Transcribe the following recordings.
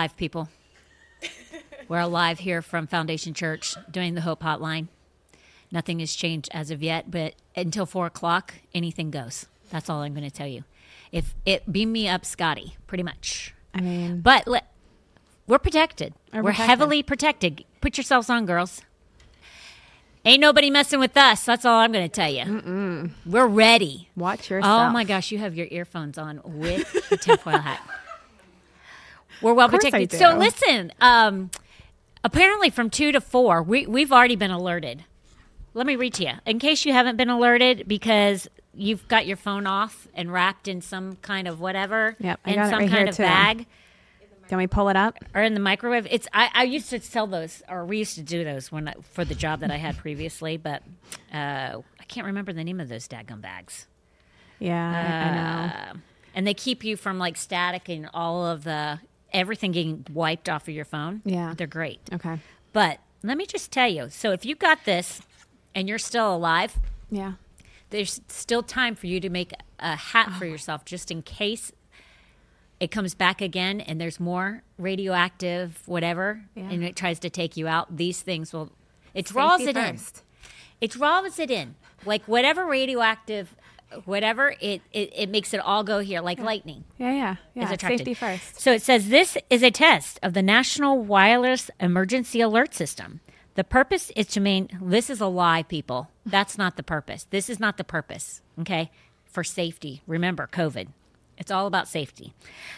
Alive, people. We're alive here from Foundation Church doing the Hope Hotline. Nothing has changed as of yet, but until four o'clock, anything goes. That's all I'm going to tell you. If it beam me up, Scotty, pretty much. I mean, But let, we're protected. We're We're, protected. heavily protected. Put yourselves on, girls. Ain't nobody messing with us. That's all I'm going to tell you. We're ready. watch yourself. Oh my gosh, you have your earphones on with the tinfoil hat. We're well protected. So listen, um, apparently from two to four, we, we've already been alerted. Let me read to you in case you haven't been alerted because you've got your phone off and wrapped in some kind of whatever Yep, I in some right kind here, of too. bag Can we pull it up? or in the microwave. It's I, I used to sell those, or we used to do those when I, for the job that I had previously, but uh, I can't remember the name of those daggum bags. Yeah, I, I know. Uh, and they keep you from like static and all of the everything getting wiped off of your phone. Yeah. they're great. Okay. But let me just tell you. So if you got this and you're still alive, Yeah. there's still time for you to make a hat for oh. yourself just in case it comes back again and there's more radioactive whatever Yeah. and it tries to take you out these things will it draws Safety it in it draws it in like whatever radioactive whatever it it, it makes it all go here like lightning Yeah, yeah, is attracted. Safety first. So it says this is a test of the National Wireless Emergency Alert System. The purpose is to main. This is a lie, people. That's not the purpose. This is not the purpose. Okay, for safety. Remember, COVID. It's all about safety.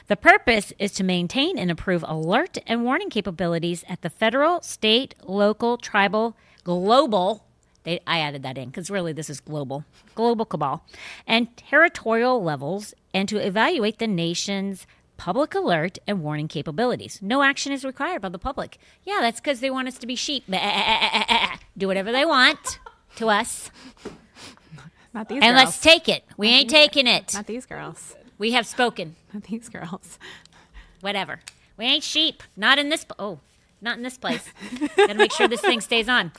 The purpose is to maintain and improve alert and warning capabilities at the federal, state, local, tribal, global. They, I added that in because really this is global, global cabal, and territorial levels, and to evaluate the nation's public alert and warning capabilities. No action is required by the public. Yeah, that's because they want us to be sheep. Eh, eh, eh, Do whatever they want to us, Not these and girls. let's take it. We ain't taking it. Not these girls. We have spoken. Not these girls. Whatever. We ain't sheep. Not in this. Oh, not in this place. Gotta make sure this thing stays on.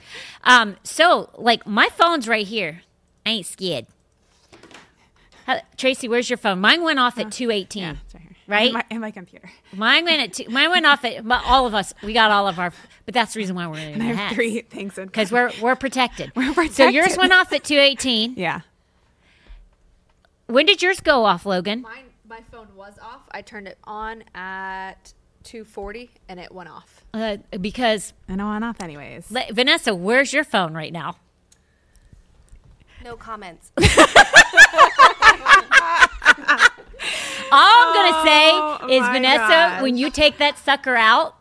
Um, so, like, my phone's right here. I ain't scared. How- Tracy, where's your phone? Mine went off at two eighteen. Yeah, right here. Right? In my, in my computer. Mine went at two, mine went off at my- all of us. We got all of our, but that's the reason why we're in I have hats three things in because we're we're protected. We're protected. So yours went off at two eighteen. Yeah. When did yours go off, Logan? Mine, my phone was off. I turned it on at 2:40 and it went off. Uh, because I know on off anyways. Le- Vanessa, where's your phone right now? No comments. All I'm gonna say Oh, is, Vanessa, gosh. when you take that sucker out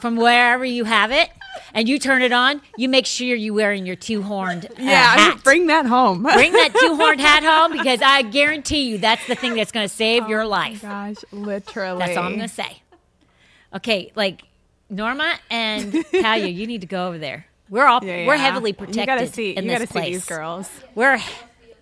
from wherever you have it and you turn it on, you make sure you're wearing your two horned uh, yeah, hat. bring that home. Bring that two horned hat home because I guarantee you that's the thing that's going to save your life. Gosh, literally. That's all I'm going to say. Okay, like Norma and Talia, you need to go over there. We're all Yeah, we're heavily protected You gotta see. in you this gotta place. see these girls. We're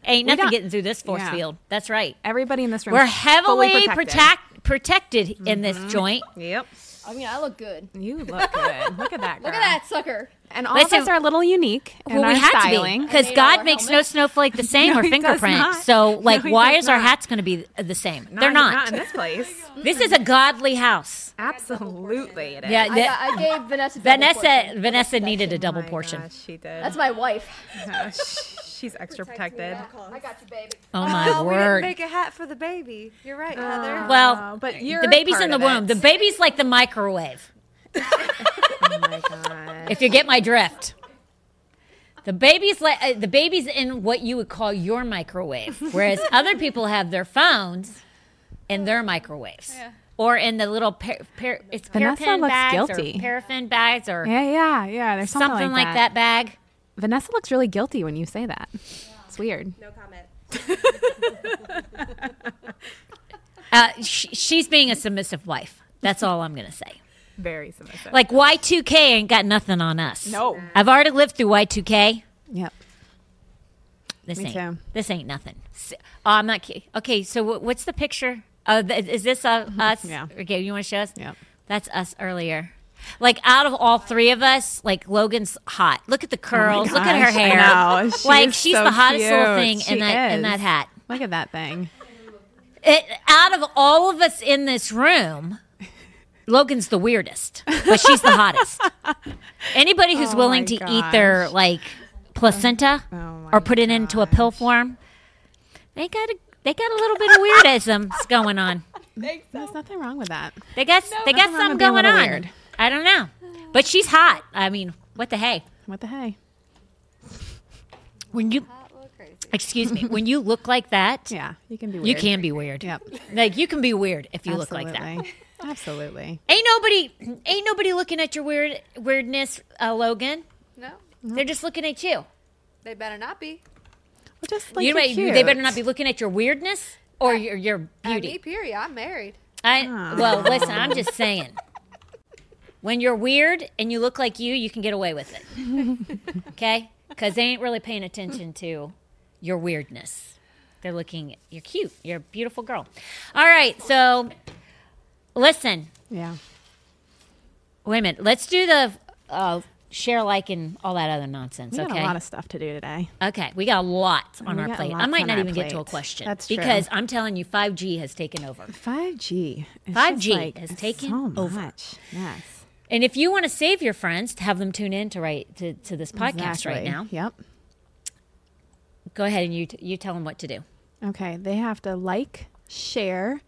ain't nothing got- getting through this force Yeah. field. That's right. Everybody in this room. We're heavily protected. protect, protected in this mm-hmm. joint. Yep. I mean, I look good. You look good. look at that. Look at that sucker. And all Listen- of us are a little unique Well, our we had styling. to be because God our makes no snowflake the same No, or he fingerprint. So, like, No, why does is our hats going to be the same? They're not. Not in this place. This is a godly house. Absolutely, it is. Yeah, I, that- got, I gave Vanessa. Vanessa portion. Vanessa needed a double Oh my portion. gosh, she did. That's my wife. Oh, Uh, sh- She's extra protected. I got you, baby. Oh my oh, we didn't word! make a hat for the baby. You're right, Heather. well, but you're the baby's in the womb. it. The baby's like the microwave. Oh my god. If you get my drift. The baby's like uh, the baby's in what you would call your microwave, whereas other people have their phones in their microwaves, or in the little par- par- it's Vanessa paraffin looks bags guilty. or paraffin bags or Yeah, yeah, yeah. There's something, something, like, that. bag. Vanessa looks really guilty when you say that. It's weird. no comment. Uh, sh- she's being a submissive wife. That's all I'm gonna say. Very submissive. Like Y2K ain't got nothing on us. No. I've already lived through Y2K. Yep. This Me ain't too. this ain't nothing. Oh, I'm not kidding. Okay, so wh- what's the picture? Uh, th- is this uh, us? Yeah. Okay, you want to show us? Yep. That's us earlier. Like out of all three of us, like Logan's hot. Look at the oh curls. Look at her Oh gosh, I hair. She like she's so the hottest little thing She in that in that hat. Look at that thing. It, out of all of us in this room, Logan's the weirdest, but she's the hottest. Anybody who's Oh willing my to eat their like placenta Oh or put it into a pill form, they got a they got a little bit of weirdisms going on. There's nothing wrong with that. They got they got nothing something with being a going on. weird. I don't know, but she's hot. I mean, what the hey? What the hey? When you That look crazy. excuse me, when you look like that, Yeah, you can be weird. you can be weird. Yep. Like you can be weird if you look like that. Absolutely. Absolutely. Ain't nobody ain't nobody looking at your weird weirdness, uh, Logan. No, They're just looking at you. they better not be. Well, just like you know, you're cute. they better not be looking at your weirdness or your your At me, beauty. period. I'm married. I Oh. well, listen, I'm just saying. When you're weird and you look like you, you can get away with it. Okay? Because they ain't really paying attention to your weirdness. They're looking. You're cute. You're a beautiful girl. All right. So, listen. Yeah. Wait a minute. Let's do the uh, share, like, and all that other nonsense. We got okay. a lot of stuff to do today. Okay, we got a lot on We our plate. I might not even get to a question. That's true. because I'm telling you, 5G has taken over. 5G. It's 5G like has taken so over. Much. Yes. And if you want to save your friends, to have them tune in to right to, to this podcast right now. Yep. Go ahead and you t- you tell them what to do. Okay. They have to like, share,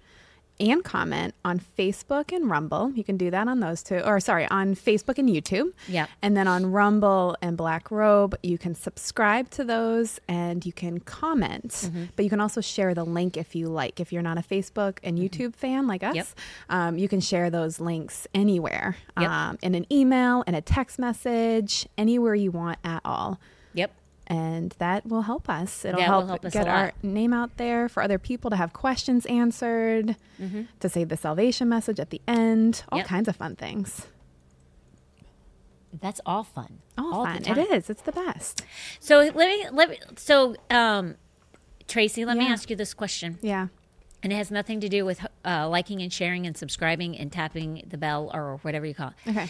and comment on Facebook and Rumble. You can do that on those two, or sorry, on Facebook and YouTube. Yep. And then on Rumble and Black Robe, you can subscribe to those and you can comment. Mm-hmm. But you can also share the link if you like. If you're not a Facebook and YouTube fan like us, Mm-hmm. Yep. um, you can share those links anywhere Yep. um, in an email, in a text message, anywhere you want at all. And that will help us. It'll help, help us get our name out there for other people to have questions answered, Mm-hmm. to say the salvation message at the end, all Yep. kinds of fun things. That's all fun. All, the fun. It is. It's the best. So let me let me. So um, Tracy, let me ask you this question, Yeah. and it has nothing to do with uh, liking and sharing and subscribing and tapping the bell or whatever you call it. Okay.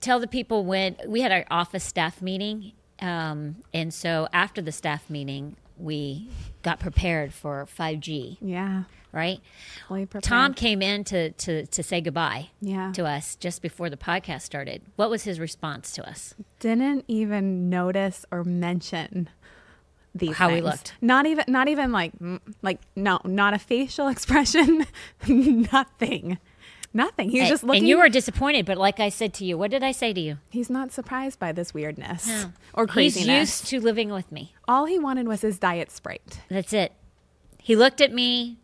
tell the people when we had our office staff meeting um, and so after the staff meeting we got prepared for 5g Yeah. right prepared. tom came in to, to, to say goodbye Yeah. to us just before the podcast started what was his response to us didn't even notice or mention these How we looked. Not even. Not even like. Like no. Not a facial expression. Nothing. Nothing. He was just looking. and you were disappointed but like i said to you what did i say to you He's not surprised by this weirdness No. or he's used to living with me All he wanted was his diet Sprite. that's it he looked at me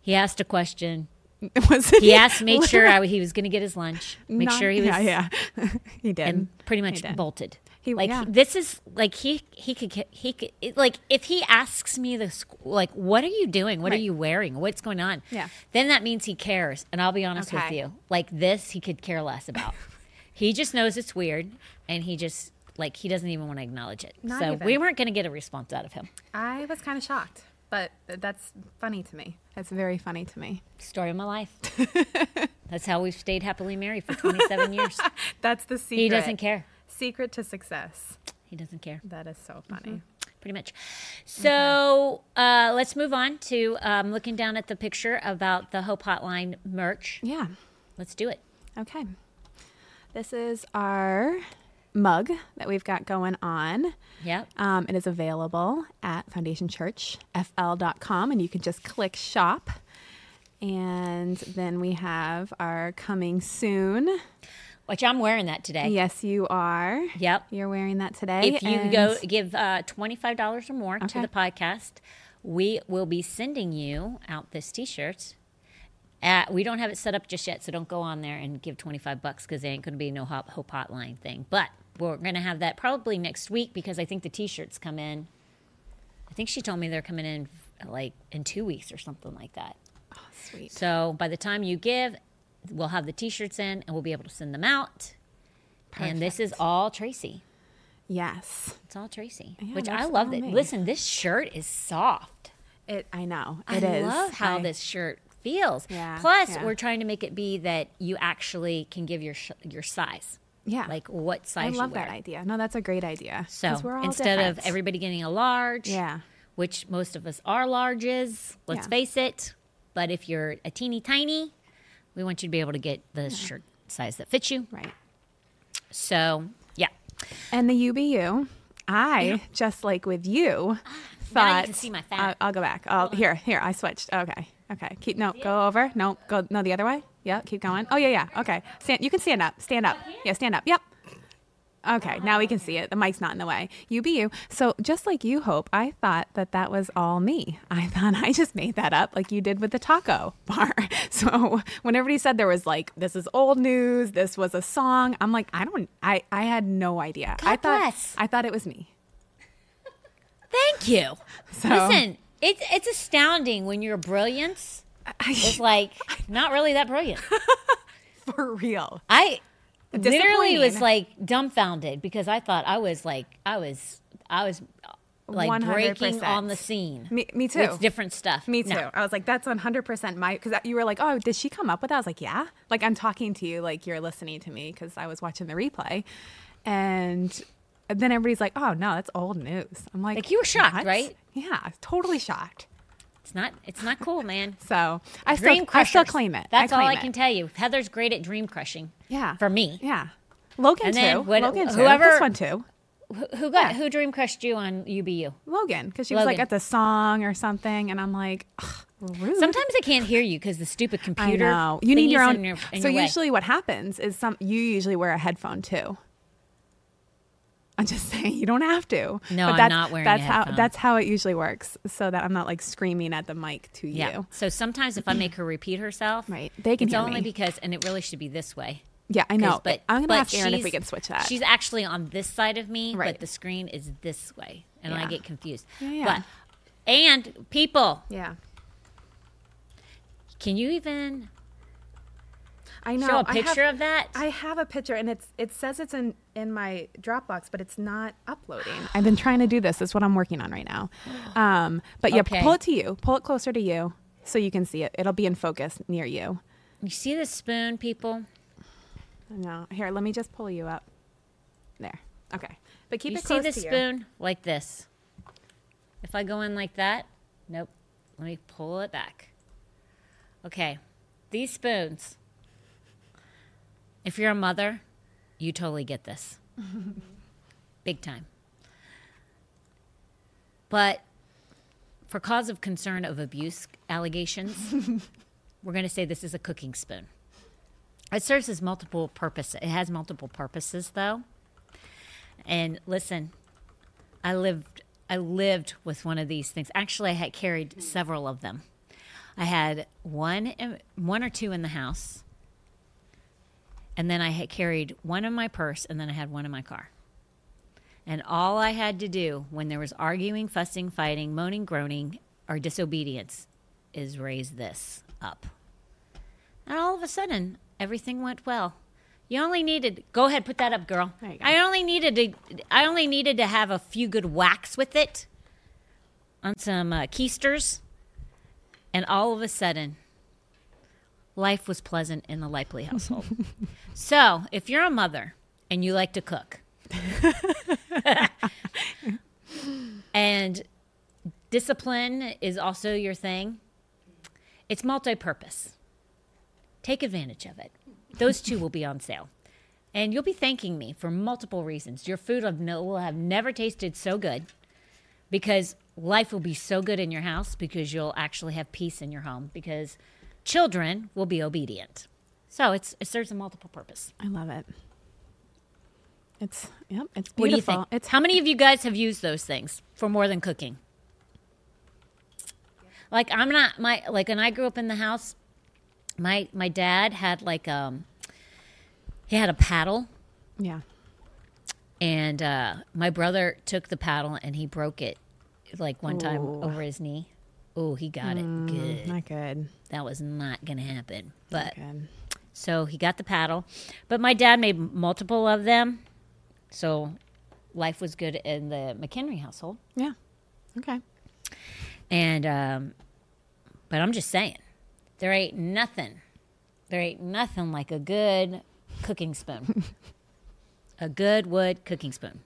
he asked a question was it? he asked made sure I, he was going to get his lunch make Not- sure he was Yeah, yeah. he did. and pretty much bolted. He- like yeah. this is like he he could he could like if he asks me this like what are you doing what are you wearing what's going on Yeah. then that means he cares and I'll be honest with you like this he could care less about he just knows it's weird and he just like he doesn't even want to acknowledge it Not so even. we weren't going to get a response out of him I was kind of shocked, but that's funny to me. That's very funny to me. story of my life that's how we've stayed happily married for 27 years That's the secret. he doesn't care Secret to success. he doesn't care That is so funny. pretty much. So uh, let's move on to um, looking down at the picture about the Hope Hotline merch. Yeah. Let's do it. Okay. This is our mug that we've got going on. Yep. Um, it is available at foundationchurchfl.com, and you can just click shop. And then we have our coming soon. Which I'm wearing that today. Yes, you are. Yep. You're wearing that today. If you and- go give uh, $25 or more to the podcast, we will be sending you out this t-shirt. Uh, we don't have it set up just yet, so don't go on there and give 25 bucks because there ain't going to be no Hope, Hope Hotline thing. But we're going to have that probably next week because I think the t-shirts come in. I think she told me they're coming in like in two weeks or something like that. Sweet. So by the time you give, we'll have the t-shirts in and we'll be able to send them out. And this is all Tracy. Yes. It's all Tracy, Yeah, which I love. That me. listen, this shirt is soft. It. I know. I It is. love how I- this shirt feels. Yeah, Plus, yeah. we're trying to make it be that you actually can give your sh- your size. Yeah. Like what size I love that idea. No, that's a great idea. So 'Cause we're all instead of everybody getting a large, Yeah. which most of us are larges, let's Yeah. face it. But if you're a teeny tiny, We want you to be able to get the shirt size that fits you. Right. So, yeah. And the UBU, I just like with you thought. Now you can see my fat. Uh, I'll go back. Oh, here, here. I switched. Okay, okay. Keep no. Go over. No, go no the other way. Yeah, keep going. Oh yeah, yeah. Okay. Stand. You can stand up. Stand up. Yeah, stand up. Yep. Okay, now we can see it. The mic's not in the way. You be you. So just like you, Hope, I thought that that was all me. I thought I just made that up, like you did with the taco bar. So when everybody said there was like, this is old news, this was a song, I'm like, I don't. I I had no idea. I thought bless. I thought it was me. Thank you. So Listen, it's it's astounding when your brilliance is like not really that brilliant. for real. I literally was like dumbfounded because I thought I was like I was I was like breaking 100%. on the scene. Me, me too. With different stuff. Me too. No. I was like, that's 100% my, because you were like, oh, did she come up with that? I was like, yeah. Like, I'm talking to you like you're listening to me because I was watching the replay. And then everybody's like, oh, no, that's old news. I'm like, Like, you were shocked, "What?" right? Yeah, totally shocked. It's not it's not cool, man. So I Dream still, I still claim it. That's all claim I it. can tell you. Heather's great at dream crushing. Yeah. For me. Yeah. Logan And too. Logan too. whoever- This one too. Who, who got Yeah. who dream crushed you on UBU? Logan, because she was like at the song or something, and I'm like, ugh, rude. Sometimes I can't hear you because the stupid computer. I know. You need your own. In your, in so your usually, what happens is some. You usually wear a headphone too. I'm just saying you don't have to. No, but I'm that's, not wearing That's how. That's how it usually works, so that I'm not like screaming at the mic to Yeah. you. So sometimes if I make her repeat herself, Right. They can it's only me. because, and it really should be this way. Yeah, I know. But I'm gonna but ask Aaron if we can switch that. She's actually on this side of me, Right. but the screen is this way, and I get confused. Yeah, yeah. But and people, yeah. can you even I know. show a I have- picture of that? I have a picture, and it's it says it's in in my Dropbox, but it's not uploading. I've been trying to do this. That's what I'm working on right now. Um, but yeah, Okay. pull it to you. Pull it closer to you, so you can see it. It'll be in focus near you. you see the spoon, people? No, here. Let me just pull you up. There. Okay, but keep you it see close the to you. spoon like this? If I go in like that, nope. Let me pull it back. Okay, these spoons. If you're a mother, you totally get this. Big time. But for cause of concern of abuse allegations, we're going to say this is a cooking spoon. It serves as multiple purpose. It has multiple purposes though. And listen, I lived I lived with one of these things. Actually, I had carried several of them. I had one one or two in the house. And then I had carried one in my purse and then I had one in my car. And all I had to do when there was arguing, fussing, fighting, moaning, groaning, or disobedience is raise this up. And all of a sudden, everything went well. You only needed go ahead, put that up, girl. There you go. I only needed to I only needed to have a few good whacks with it on some uh, keisters, and all of a sudden, life was pleasant in the Lively household. so, if you're a mother and you like to cook, and discipline is also your thing, it's multi-purpose. Take advantage of it. Those two will be on sale. And you'll be thanking me for multiple reasons. Your food will have never tasted so good because life will be so good in your house because you'll actually have peace in your home because children will be obedient. So it's, it serves a multiple purpose. I love it. It's yep. It's beautiful. What do you think? It's How many of you guys have used those things for more than cooking? Like I'm not my like when I grew up in the house, my my dad had like um he had a paddle yeah. and uh my brother took the paddle and he broke it like one time over his knee. Oh, he got it good. Not good. That was not going to happen. But good. so he got the paddle. But my dad made multiple of them. So life was good in the McHenry household. Yeah. Okay. And um, but I'm just saying, there ain't nothing, there ain't nothing like a good cooking spoon, a good wood cooking spoon.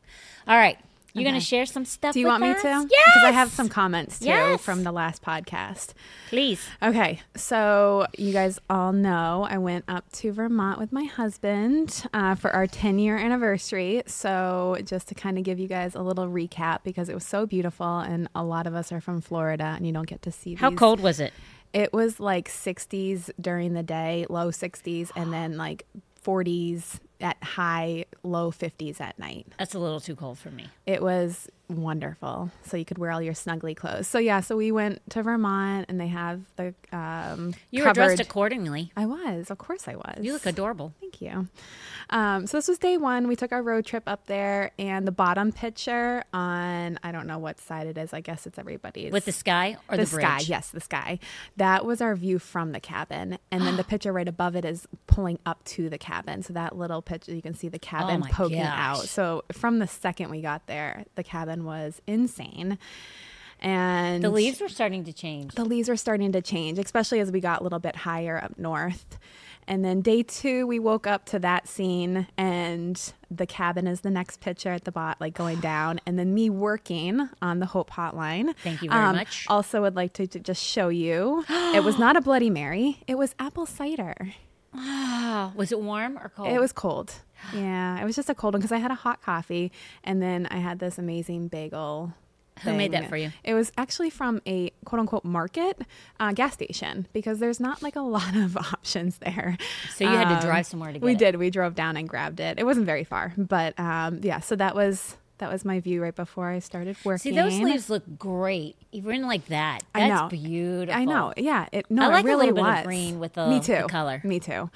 All right, You're going to share some stuff Do you with want me to? Yes. Because I have some comments too Yes. from the last podcast. Please. Okay, so you guys all know I went up to Vermont with my husband uh, for our 10 year anniversary. So, just to kind of give you guys a little recap, because it was so beautiful, and a lot of us are from Florida, and you don't get to see How these- cold was it? It was like 60s during the day, low 60s, and then like 40s at high, low 50s at night. That's a little too cold for me. It was wonderful. So you could wear all your snuggly clothes. So yeah, so we went to Vermont and they have the um You were dressed accordingly. I was, of course I was. You look adorable. Thank you. Um, so this was day one. We took our road trip up there, and the bottom picture on I don't know what side it is. I guess it's everybody's With the sky or the, the, sky. Yes, the sky. That was our view from the cabin, and then the picture right above it is pulling up to the cabin. So that little picture, you can see the cabin Oh poking gosh. out. So from the second we got there, the cabin was insane, and The leaves were starting to change. the leaves were starting to change, especially as we got a little bit higher up north. And then day two, we woke up to that scene, and the cabin is the next picture at the bot, like going down. And then me working on the Hope Hotline. Um, Thank you very much. Also, would like to, to just show you it was not a Bloody Mary, it was apple cider. Oh, was it warm or cold? It was cold. Yeah, it was just a cold one because I had a hot coffee, and then I had this amazing bagel. Who made that for you? It was actually from a quote unquote market uh, gas station because there's not like a lot of options there. So you had to drive somewhere to We get it. We did. We drove down and grabbed it. It wasn't very far, but um, yeah. So that was that was my view right before I started working. See, those leaves look great, even like that. That's I know. beautiful. I know. Yeah. It no, I like it a really little bit of green with the- Me the too. color. Me too.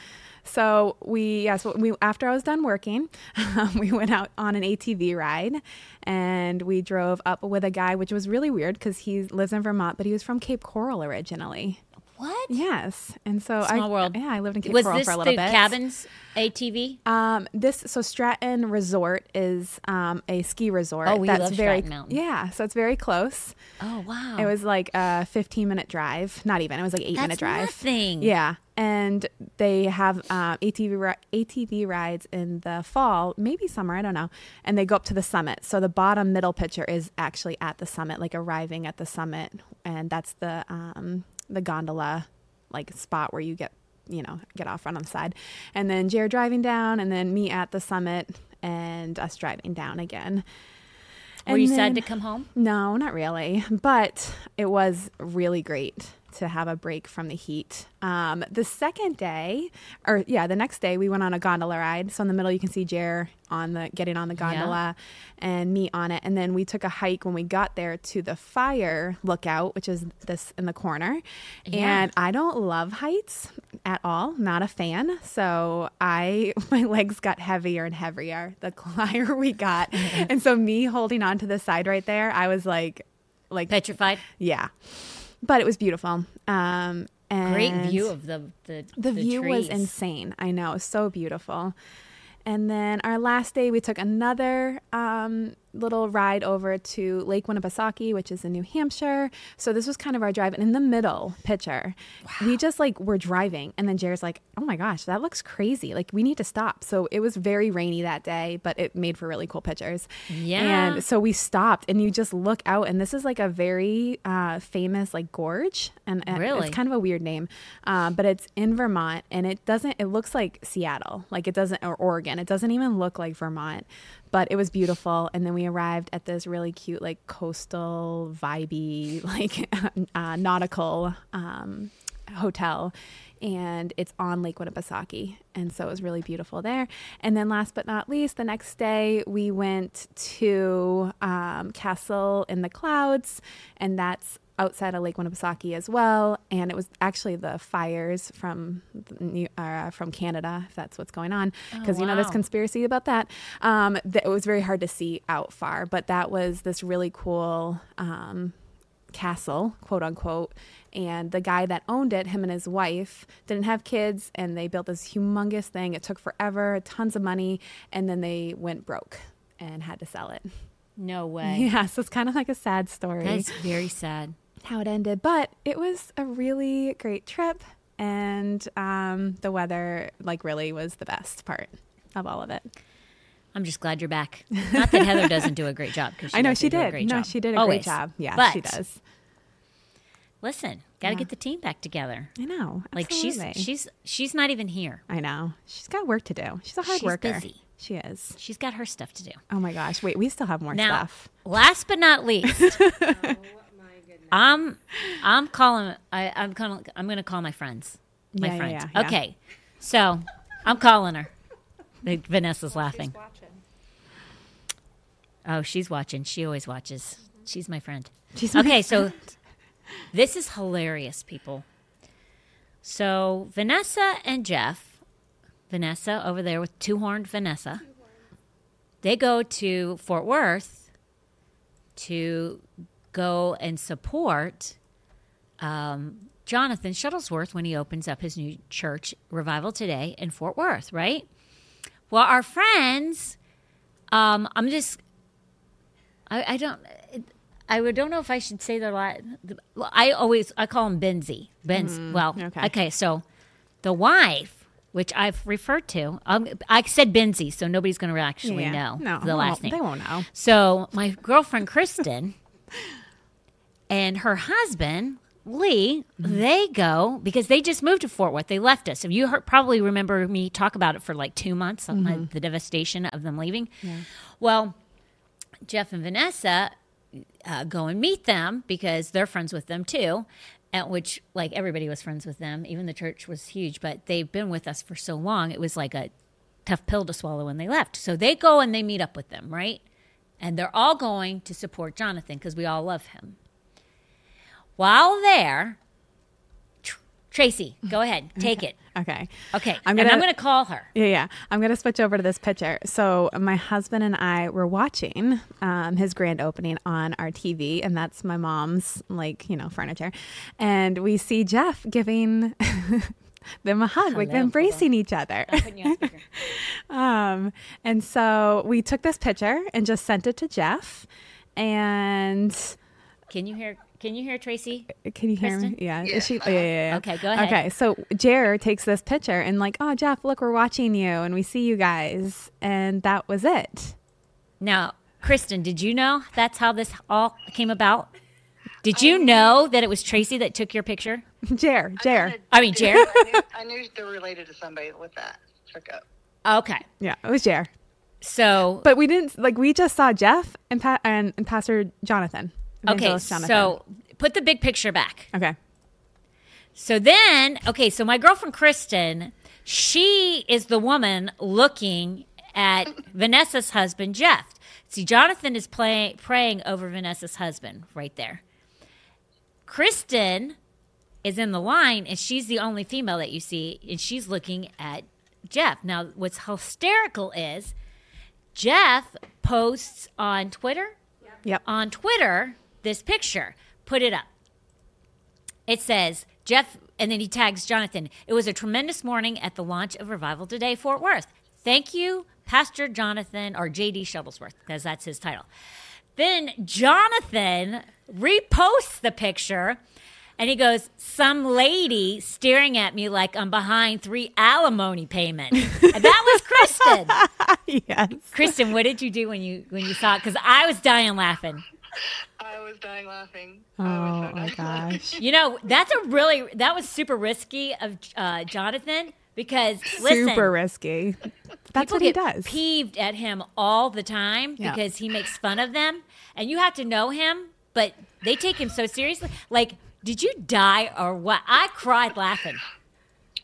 So we yes, we after I was done working, um, we went out on an ATV ride, and we drove up with a guy, which was really weird because he lives in Vermont, but he was from Cape Coral originally. What? Yes, and so Small I world. yeah I lived in Cape Was Coral this for a little the bit. cabin's ATV? Um, this so Stratton Resort is um, a ski resort. Oh, we that's love very Stratton Mountain. yeah, so it's very close. Oh wow! It was like a 15 minute drive. Not even. It was like eight minute That's drive. nothing. Yeah. And they have um, ATV ri- ATV rides in the fall, maybe summer, I don't know. And they go up to the summit. So the bottom middle picture is actually at the summit, like arriving at the summit, and that's the um, the gondola like spot where you get you know get off right on the side. And then Jared driving down, and then me at the summit, and us driving down again. Were And you sad to come home? no, not really. But it was really great to have a break from the heat. Um, the second day, or yeah, the next day, we went on a gondola ride. So in the middle, you can see Jer on the getting on the gondola, and me on it. And then we took a hike when we got there to the fire lookout, which is this in the corner. Yeah. And I don't love heights at all. Not a fan. So I my legs got heavier and heavier the higher we got. and so me holding on to the side right there, I was like like Petrified. yeah. But it was beautiful. Um and Great view of the the the, view was insane. I know, so beautiful. And then our last day, we took another um, little ride over to Lake Winnipesaukee, which is in New Hampshire. So this was kind of our drive. And in the middle picture, we just like were driving. And then Jared's like, oh my gosh, that looks crazy. Like we need to stop. So it was very rainy that day, but it made for really cool pictures. Yeah. And so we stopped and you just look out and this is like a very uh, famous like gorge. And uh, Really? it's kind of a weird name, um, but it's in Vermont, and it doesn't. It looks like Seattle, like it doesn't, or Oregon. It doesn't even look like Vermont, but it was beautiful. And then we arrived at this really cute, like coastal, vibey, like uh, nautical um, hotel. And it's on Lake Winnipesaukee. And so it was really beautiful there. And then, last but not least, the next day we went to um, Castle in the Clouds, and that's outside of Lake Winnipesaukee as well, and it was actually the fires from New, uh, from Canada, if that's what's going on, because you know there's conspiracy about that. Um, that it was very hard to see out far, but that was this really cool um, castle, quote unquote. And the guy that owned it, him and his wife, didn't have kids, and they built this humongous thing. It took forever, tons of money, and then they went broke and had to sell it. No way. Yeah, so it's kind of like a sad story That's very sad. How it ended, but it was a really great trip, and um, the weather like really was the best part of all of it. I'm just glad you're back. Not that Heather doesn't do a great job because I know she did. no, she did a Always. great job. Yeah, but, she does. Listen, got to Yeah. get the team back together. I know. Absolutely. Like she's she's she's not even here. I know. She's got work to do. She's a hard She's worker. busy. She is. She's got her stuff to do. Oh my gosh. Wait, we still have more Now, stuff. last but not least, I'm I'm calling. I, I'm calling. I'm going to call my friends. My Yeah, yeah, friends. yeah, yeah. Okay, so I'm calling her. Like, Vanessa's laughing. Oh, she's watching. She always watches. She's my friend. She's my okay, so this is hilarious, people. So Vanessa and Jeff, Vanessa over there with two horned Vanessa, they go to Fort Worth to go and support um, Jonathan Shuttlesworth when he opens up his new church, Revival Today, in Fort Worth, right? Well, our friends, um, I'm just, I, I don't, I would don't know if I should say their last. I always I call him Benzie. Benz. well, okay. okay. So the wife, which I've referred to, um, I said Benzie, so nobody's going to actually Yeah. know No, the last name. They won't know. So my girlfriend Kristen and her husband Lee, they go because they just moved to Fort Worth. They left us. If you heard, probably remember me talk about it for like two months, uh, the devastation of them leaving. Well, Jeff and Vanessa uh, go and meet them because they're friends with them too. At which, like everybody was friends with them. Even the church was huge, but they've been with us for so long. It was like a tough pill to swallow when they left. So they go and they meet up with them, right? And they're all going to support Jonathan because we all love him. While there, Tr- Tracy, go ahead, take it. Okay. Okay, I'm and gonna- I'm going to call her. Yeah, yeah. I'm going to switch over to this picture. So, my husband and I were watching um, his grand opening on our TV, and that's my mom's, like, you know, furniture. And we see Jeff giving them a hug, like Hello, hold embracing each other. Putting you on speaker. Um, and so we took this picture and just sent it to Jeff. And Can you hear? Can you hear Tracy? can you hear me? Kristen? Yeah. She, uh, oh, yeah, yeah, yeah. Okay, go ahead. Okay. So Jer takes this picture and like, oh, Jeff, look, we're watching you and we see you guys. And that was it. Now, Kristen, did you know that's how this all came about? Did you know that it was Tracy that took your picture? Jer, Jer. I mean, Jared. I knew, I knew they were related to somebody with that hookup. Okay, Yeah, it was Jer. so But we didn't like we just saw Jeff and pa- and, and Pastor Jonathan. Okay, so put the big picture back. okay, So then, okay, so my girlfriend Kristen, she is the woman looking at Vanessa's husband Jeff. See, Jonathan is playing praying over Vanessa's husband right there. Kristen is in the line, and she's the only female that you see, and she's looking at Jeff. Now, what's hysterical is Jeff posts on Twitter yep. on Twitter this picture. Put it up. It says, Jeff, and then he tags Jonathan. It was a tremendous morning at the launch of Revival Today, Fort Worth. Thank you, Pastor Jonathan, or JD Shuttlesworth, because that's his title. Then Jonathan reposts the picture and he goes, Some lady staring at me like I'm behind three alimony payments. and that was Kristen. yes. Kristen, what did you do when you when you saw it? Because I was dying laughing. I was dying laughing. Oh so my dying gosh. You know, that's a really that was super risky of uh, Jonathan because listen, Super risky. That's what he get does. peeved at him all the time Yeah. because he makes fun of them, and you have to know him, but they take him so seriously. Like, did you die or what? I cried laughing.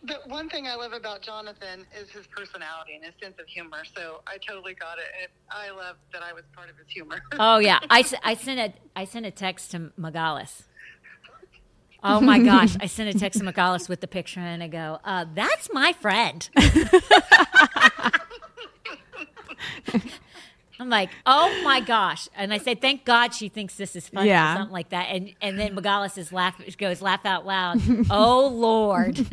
The one thing I love about Jonathan is his personality and his sense of humor. So I totally got it. And I love that I was part of his humor. Oh yeah, I, I sent a I sent a text to Megalis. Oh my gosh, I sent a text to Megalis with the picture and I go, uh, "That's my friend." I'm like, "Oh my gosh!" And I said, "Thank God she thinks this is funny Yeah. or something like that." And and then Megalis is laugh goes laugh out loud. oh Lord!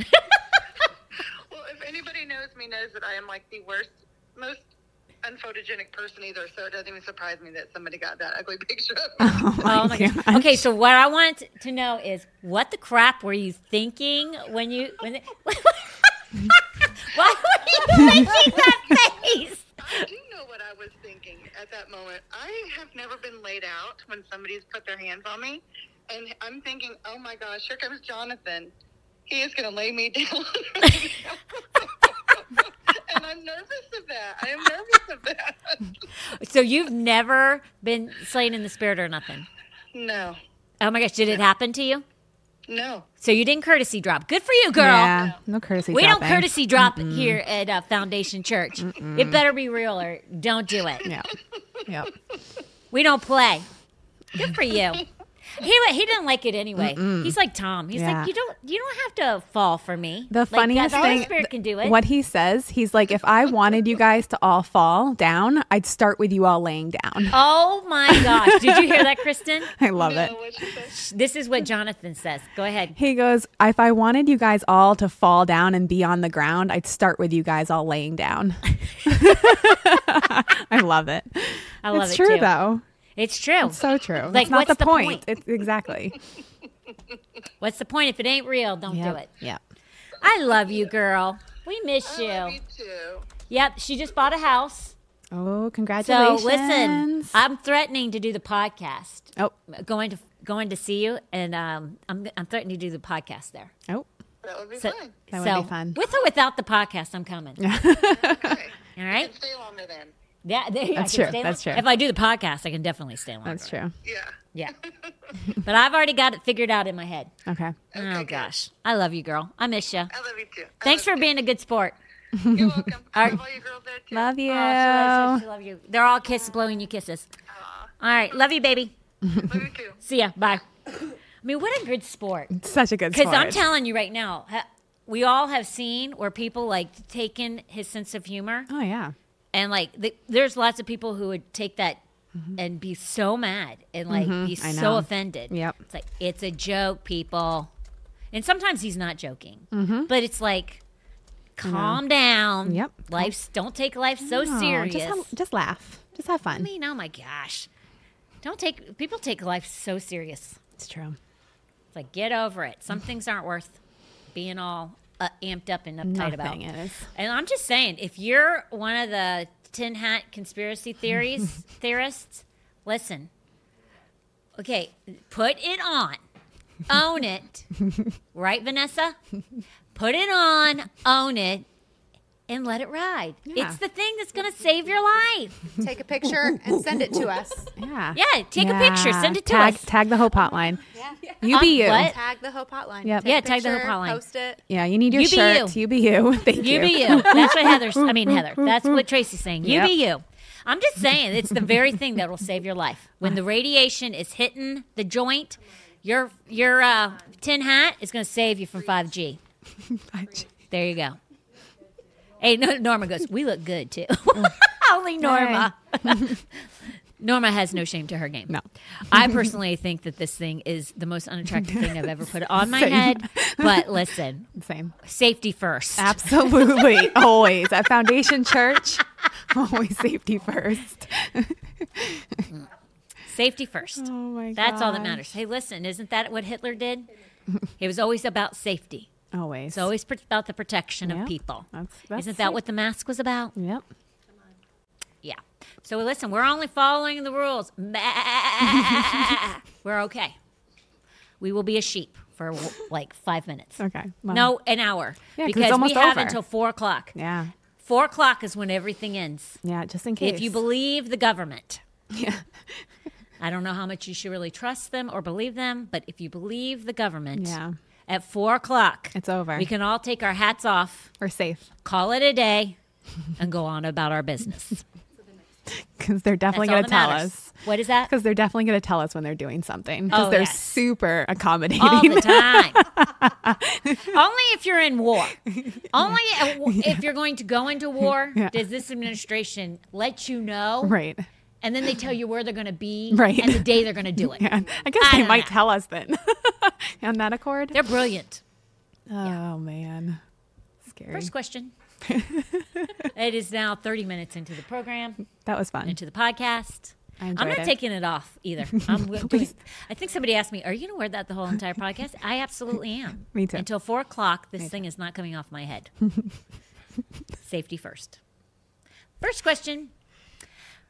Well, if anybody knows me, knows that I am like the worst, most unphotogenic person either. So it doesn't even surprise me that somebody got that ugly picture of me. Oh my oh, gosh. Okay, so what I want to know is what the crap were you thinking when you when? Why were you making that face? I do know know what I was thinking at that moment. I have never been laid out when somebody's put their hands on me. And I'm thinking, oh my gosh, here comes Jonathan. He is going to lay me down. and I'm nervous of that. I am nervous of that. So you've never been slain in the spirit or nothing. no, Oh my gosh, did it happen to you? no. So you didn't courtesy drop. Good for you, girl. Yeah, no courtesy. We don't courtesy drop here at uh, Foundation Church. It better be real or don't do it. Yeah. Yep. We don't play. Good for you. He he didn't like it anyway. He's like Tom. He's Yeah. like you don't you don't have to fall for me. The Like, funniest the Holy thing, Spirit can do it. what he says, he's like, if I wanted you guys to all fall down, I'd start with you all laying down. Oh my gosh! Did you hear that, Kristen? I love No, it. what you say? This is what Jonathan says. Go ahead. He goes, if I wanted you guys all to fall down and be on the ground, I'd start with you guys all laying down. I love it. I love it it's it true too. though. It's true. So true. Like, That's not what's the, the point. point? It's exactly. What's the point if it ain't real? Don't do it. Yeah. I love you, girl. We miss I you. love you too. Yep, she just bought a house. Oh, congratulations! So listen, I'm threatening to do the podcast. oh, Going to going to see you, and um, I'm I'm threatening to do the podcast there. oh, That would be So, fine. That would be fun. With or without the podcast, I'm coming. Okay. All right. And stay longer then. Yeah, there, That's true, that's long- true. If I do the podcast, I can definitely stay longer. that's true. Yeah. Yeah, but I've already got it figured out in my head. Okay. Oh good. gosh, I love you, girl. I miss you. I love you too. I Thanks love for being a good sport. you. You're welcome. I love all you girls there too. Love you. Oh, she loves. She love you. They're all kiss blowing you kisses. All right, love you, baby. Love you too. See ya. Bye. I mean, what a good sport. Such a good sport. Because I'm telling you right now, we all have seen where people like taken his sense of humor, Oh yeah. And like th- there's lots of people who would take that and be so mad and like be Mm-hmm. I so offended. Yep. It's like it's a joke, people. And sometimes he's not joking, but it's like, calm down. Mm-hmm. Yep. Life's don't take life so No, serious. Just, have, just laugh. Just have fun. I mean, oh my gosh, don't take people take life so serious. It's true. It's like get over it. Some things aren't worth being all uh, amped up and uptight about. Nothing is. And I'm just saying, if you're one of the tin hat conspiracy theories theorists, listen. Okay, put it on. Own it. right, Vanessa? Put it on, own it, and let it ride. Yeah. It's the thing that's going to save your life. Take a picture and send it to us. Yeah. Yeah, take a picture, send it to tag, us. Tag the Hope Hotline. Yeah. You be you. what? Tag the Hope Hotline. Yep. Take a Yeah, tag the Hope Hotline. Post it. Yeah, you need your You be you. You. be you. Thank you. You be you. That's what Heather's. I mean, Heather. That's what Tracy's saying. You Yep. be you. I'm just saying, it's the very thing that will save your life. When the radiation is hitting the joint, your your uh, tin hat is going to save you from 5G. There you go. Hey, no, Norma goes. We look good too. Mm. Only Norma. Norma has no shame to her game. No. I personally think that this thing is the most unattractive thing I've ever put on my Same. head. But listen, Same. safety first. Absolutely. always. At Foundation Church, always safety first. Safety first. Oh my That's all that matters. Hey, listen, isn't that what Hitler did? it was always about safety. Always. It's always about the protection of people. That's- that's Isn't that it. what the mask was about? Yep. Yeah. So listen, we're only following the rules. we're okay. We will be a sheep for like five minutes. Okay. Well, No, an hour. Yeah, because we have over. until four o'clock. Yeah. Four o'clock is when everything ends. Yeah. Just in case. If you believe the government. Yeah. I don't know how much you should really trust them or believe them, but if you believe the government, Yeah. At four o'clock, It's over. We can all take our hats off, We're safe call it a day, and go on about our business. because they're definitely going to tell matters. us. What is that? Because they're definitely going to tell us when they're doing something. Because Oh, they're yes. super accommodating. All the time. Only if you're in war. Only if you're going to go into war Yeah. does this administration let you know, right. And then they tell you where they're going to be, Right. and the day they're going to do it. Yeah. I guess I they might know. tell us then. On that accord. They're brilliant. Oh man. Scary. First question. it is now 30 minutes into the program, that was fun. into the podcast. I I'm not it. taking it off either. I'm doing, I think somebody asked me, "Are you going to wear that the whole entire podcast?" I absolutely am. Me too. Until four o'clock, this thing is not coming off my head. Safety first. First question: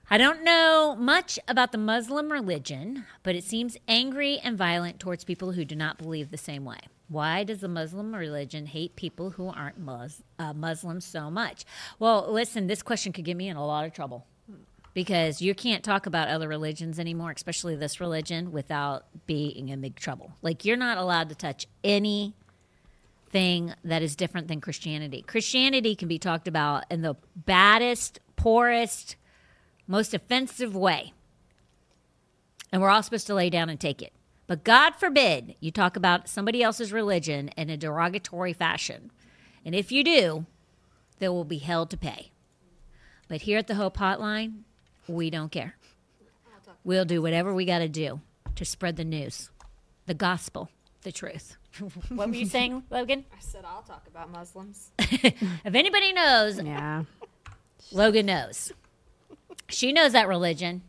I don't know much about the Muslim religion, but it seems angry and violent towards people who do not believe the same way. Why does the Muslim religion hate people who aren't Mus- uh, Muslims so much? Well, listen, this question could get me in a lot of trouble because you can't talk about other religions anymore, especially this religion, without being in big trouble. Like, you're not allowed to touch anything that is different than Christianity. Christianity can be talked about in the baddest, poorest, most offensive way. And we're all supposed to lay down and take it. But God forbid you talk about somebody else's religion in a derogatory fashion. And if you do, there will be hell to pay. But here at the Hope Hotline, we don't care. We'll do whatever we got to do to spread the news, the gospel, the truth. what were you saying, Logan? I said I'll talk about Muslims. If anybody knows, Yeah. Logan knows. She knows that religion.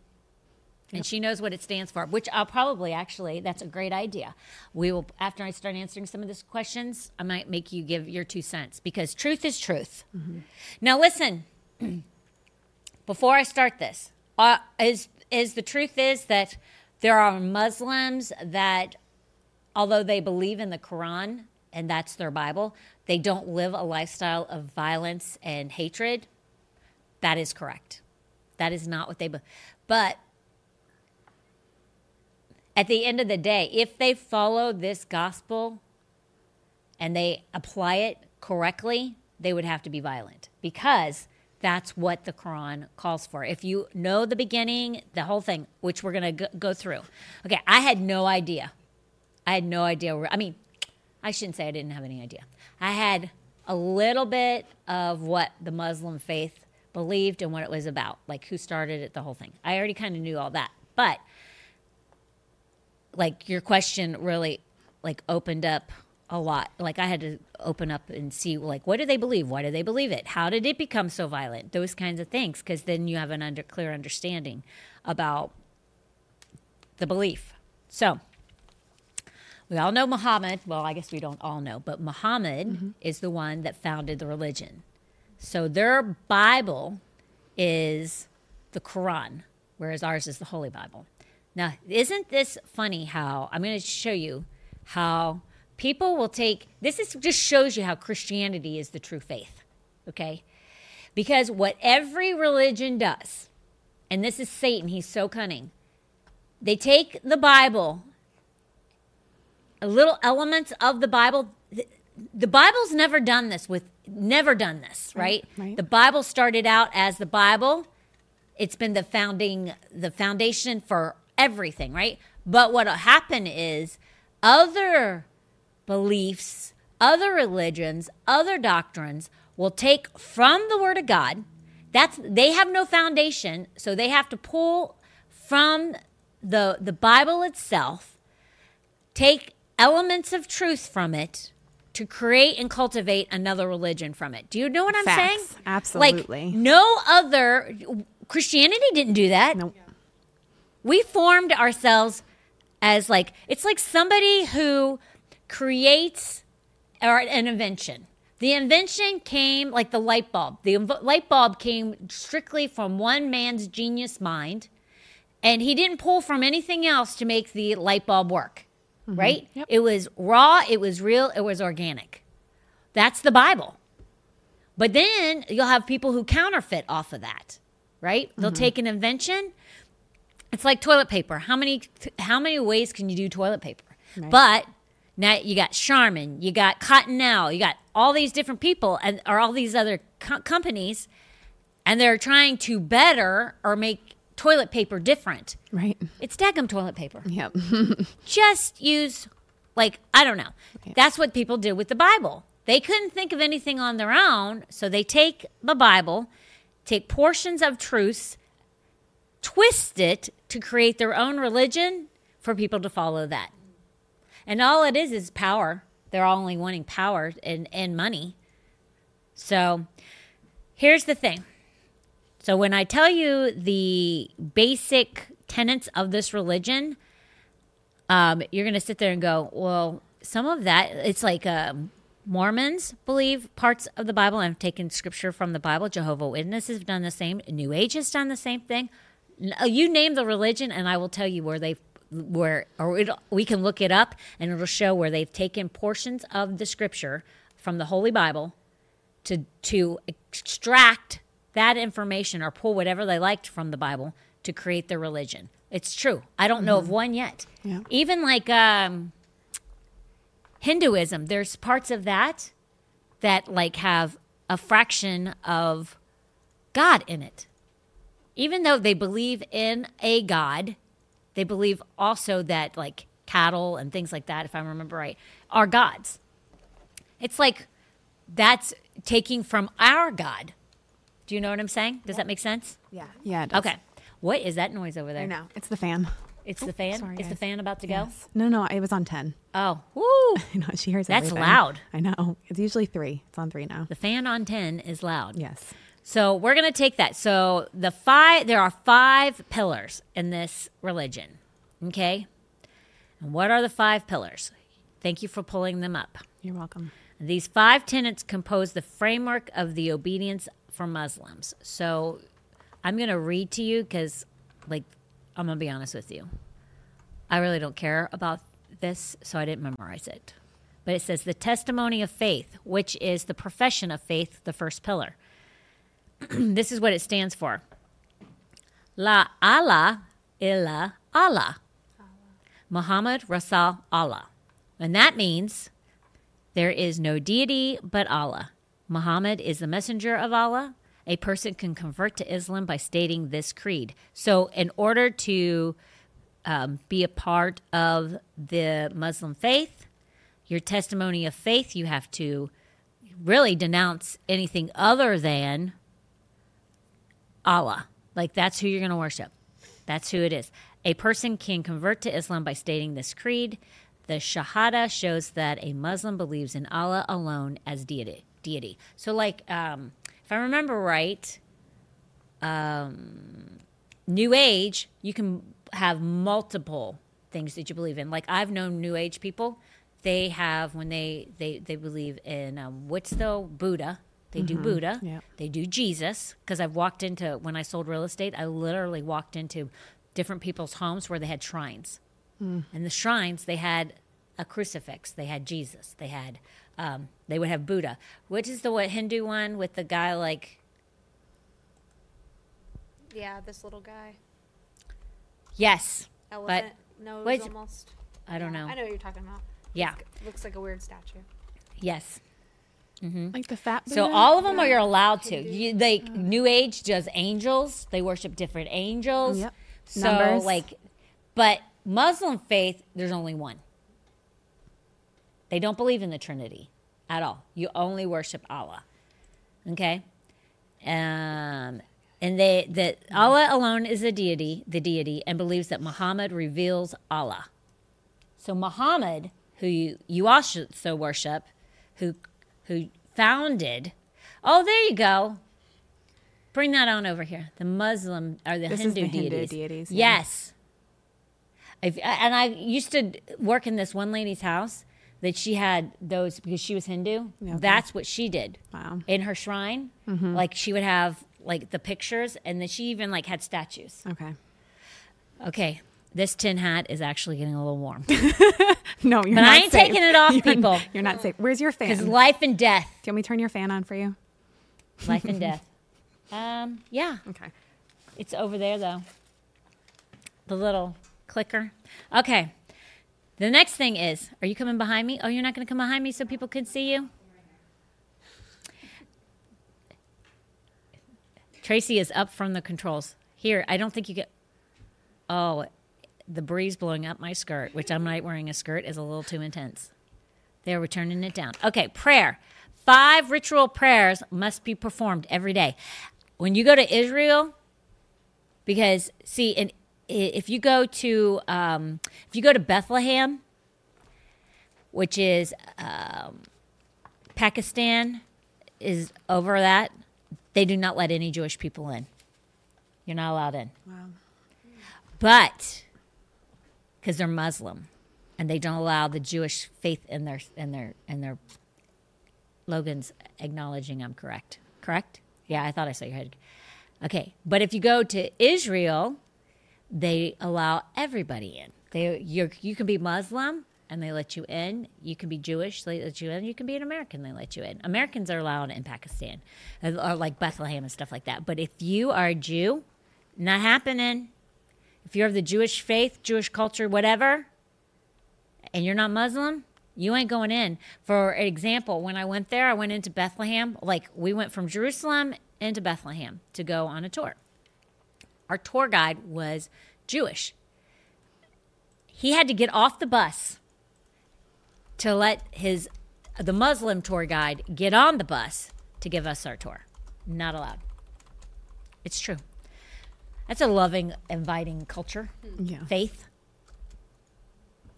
And she knows what it stands for, which I'll probably actually, that's a great idea. We will, after I start answering some of these questions, I might make you give your two cents because truth is truth. Now, listen, before I start this, uh, is, is the truth is that there are Muslims that, although they believe in the Quran and that's their Bible, they don't live a lifestyle of violence and hatred. That is correct. That is not what they. be- But at the end of the day, if they follow this gospel and they apply it correctly, they would have to be violent because that's what the Quran calls for. If you know the beginning, the whole thing, which we're going to go through. Okay, I had no idea. I had no idea. Where, I mean, I shouldn't say I didn't have any idea. I had a little bit of what the Muslim faith believed and what it was about, like who started it, the whole thing. I already kind of knew all that. But like your question really like opened up a lot. Like I had to open up and see like what do they believe? Why do they believe it? How did it become so violent? Those kinds of things because then you have an under clear understanding about the belief. So, we all know Muhammad. Well, I guess we don't all know, but Muhammad mm-hmm. is the one that founded the religion. So their Bible is the Quran, whereas ours is the Holy Bible. Now, isn't this funny how I'm going to show you how people will take this is just shows you how Christianity is the true faith. Okay? Because what every religion does, and this is Satan, he's so cunning. They take the Bible a little elements of the Bible. The, Bible's never done this with never done this, right? right. The Bible started out as the Bible. It's been the founding the foundation for everything, right? But what'll happen is other beliefs, other religions, other doctrines will take from the word of God. That's they have no foundation, so they have to pull from the the Bible itself, take elements of truth from it to create and cultivate another religion from it. Do you know what I'm Facts. saying? Absolutely. Like no other Christianity didn't do that. Nope. We formed ourselves as like it's like somebody who creates or an invention. The invention came like the light bulb. The inv- light bulb came strictly from one man's genius mind, and he didn't pull from anything else to make the light bulb work. Mm-hmm. Right? Yep. It was raw, it was real, it was organic. That's the Bible. But then you'll have people who counterfeit off of that, right? They'll mm-hmm. take an invention. It's like toilet paper. How many how many ways can you do toilet paper? But now you got Charmin, you got Cottonelle, you got all these different people and or all these other co- companies, and they're trying to better or make toilet paper different. Right. It's daggum toilet paper. Yep. just use like i don't know. That's what people did with the bible. They couldn't think of anything on their own so they take the bible take portions of truths twist it to create their own religion for people to follow that. And all it is is power. They're only wanting power and, and money. So here's the thing so when i tell you the basic tenets of this religion um, you're going to sit there and go, well, some of that, it's like um, Mormons believe parts of the Bible and have taken scripture from the Bible. Jehovah Witnesses have done the same. New Age has done the same thing. Uh, You name the religion, and I will tell you where they've where or we can look it up, and it'll show where they've taken portions of the scripture from the Holy Bible to to extract that information or pull whatever they liked from the Bible to create their religion. It's true. I don't know of one yet. Yeah. Even like um, Hinduism, there's parts of that that like have a fraction of God in it. Even though they believe in a God, they believe also that like cattle and things like that, if I remember right, are gods. It's like that's taking from our God. Do you know what I'm saying? Does that make sense? Yeah. Yeah. It does. Okay. What is that noise over there? I know. It's the fan. It's the fan. sorry, is the guys. fan about to go? Yes. No, no, it was on 10. Oh, woo! I know. She hears That's everything. loud. I know. It's usually three. It's on three now. The fan on ten is loud. Yes. So we're going to take that. So the five, there are five pillars in this religion. Okay. And what are the five pillars? Thank you for pulling them up. You're welcome. These five tenets compose the framework of the obedience for Muslims. So I'm going to read to you because, like, I'm going to be honest with you. I really don't care about this, so I didn't memorize it. But it says the testimony of faith, which is the profession of faith, the first pillar. this is what it stands for La Allah illa Allah. Muhammad Rasul Allah. And that means there is no deity but Allah. Muhammad is the messenger of Allah. A person can convert to Islam by stating this creed. So, in order to um, be a part of the Muslim faith, your testimony of faith, you have to really denounce anything other than Allah. Like, that's who you're going to worship. That's who it is. A person can convert to Islam by stating this creed. The Shahada shows that a Muslim believes in Allah alone as deity. Deity. So, like, um, if I remember right, um, New Age, you can have multiple things that you believe in. Like I've known New Age people, they have when they they they believe in um, what's the Buddha. They do Buddha. They do Jesus. Because I've walked into when I sold real estate, I literally walked into different people's homes where they had shrines, Mm. and the shrines they had a crucifix, they had Jesus, they had um, they would have Buddha. Which is the what Hindu one with the guy like Yeah, this little guy. yes, Elephant nose wait, almost. I don't Yeah, know. I know what you're talking about. Yeah. Looks like a weird statue. Yes. Mm-hmm. Like the fat So all of them are you're allowed to. You, they uh. New Age does angels. They worship different angels. Yep. So Numbers. like, but Muslim faith, there's only one. They don't believe in the Trinity at all. You only worship Allah. Okay. Um, and they that Allah alone is a deity, the deity, and believes that Muhammad reveals Allah. So Muhammad, who you, you also worship, who who founded. Oh, there you go. Bring that on over here. The Muslim or the This is Hindu the Hindu deities. deities, yeah. Yes. If, and I used to work in this one lady's house that she had those because she was Hindu. Okay. That's what she did Wow. in her shrine. Like she would have like the pictures, and then she even like had statues. Okay. Okay, this tin hat is actually getting a little warm No, you're But not I ain't safe. taking it off, You're- people. You're not safe. Where's your fan? because life and death, Do you want me to turn your fan on for you? life and death. Um, yeah, Okay. it's over there though. The little clicker. Okay. The next thing is, are you coming behind me? Oh, you're not going to come behind me so people can see you? Tracy is up from the controls. Here, I don't think you get. Oh, the breeze blowing up my skirt, which I'm not wearing a skirt, is a little too intense. There, we're turning it down. Okay, prayer. Five ritual prayers must be performed every day. When you go to Israel, because see, in, if you go to um, if you go to Bethlehem, which is um, Pakistan, is over that. They do not let any Jewish people in. You're not allowed in. Wow. But because they're Muslim, and they don't allow the Jewish faith in their in their in their Logan's acknowledging I'm correct. Correct? Yeah, I thought I saw your head. Okay, but if you go to Israel, they allow everybody in. They you you can be Muslim and they let you in. You can be Jewish, they let you in. You can be an American, they let you in. Americans are allowed in Pakistan, uh, or like Bethlehem and stuff like that. But if you are a Jew, not happening. If you're of the Jewish faith, Jewish culture, whatever, and you're not Muslim, you ain't going in. For example, when I went there, I went into Bethlehem. Like we went from Jerusalem into Bethlehem to go on a tour. Our tour guide was Jewish. He had to get off the bus to let his the Muslim tour guide get on the bus to give us our tour. Not allowed. It's true. That's a loving, inviting culture. Yeah. Faith.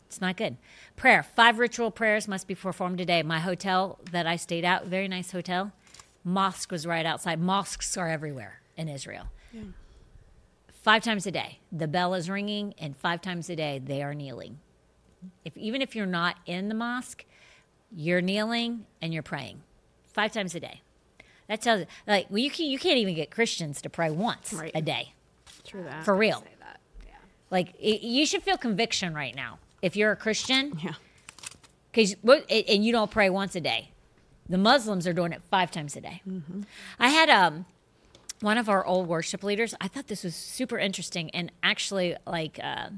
It's not good. Prayer. Five ritual prayers must be performed today. My hotel that I stayed at, very nice hotel, mosque was right outside. Mosques are everywhere in Israel. Five times a day, the bell is ringing, and five times a day they are kneeling. If even if you're not in the mosque, you're kneeling and you're praying five times a day. That tells like well, you can you can't even get Christians to pray once Right. a day True that. for real. Yeah. Like it, you should feel conviction right now if you're a Christian yeah. because and you don't pray once a day. The Muslims are doing it five times a day. I had um one of our old worship leaders. I thought this was super interesting and actually like uh,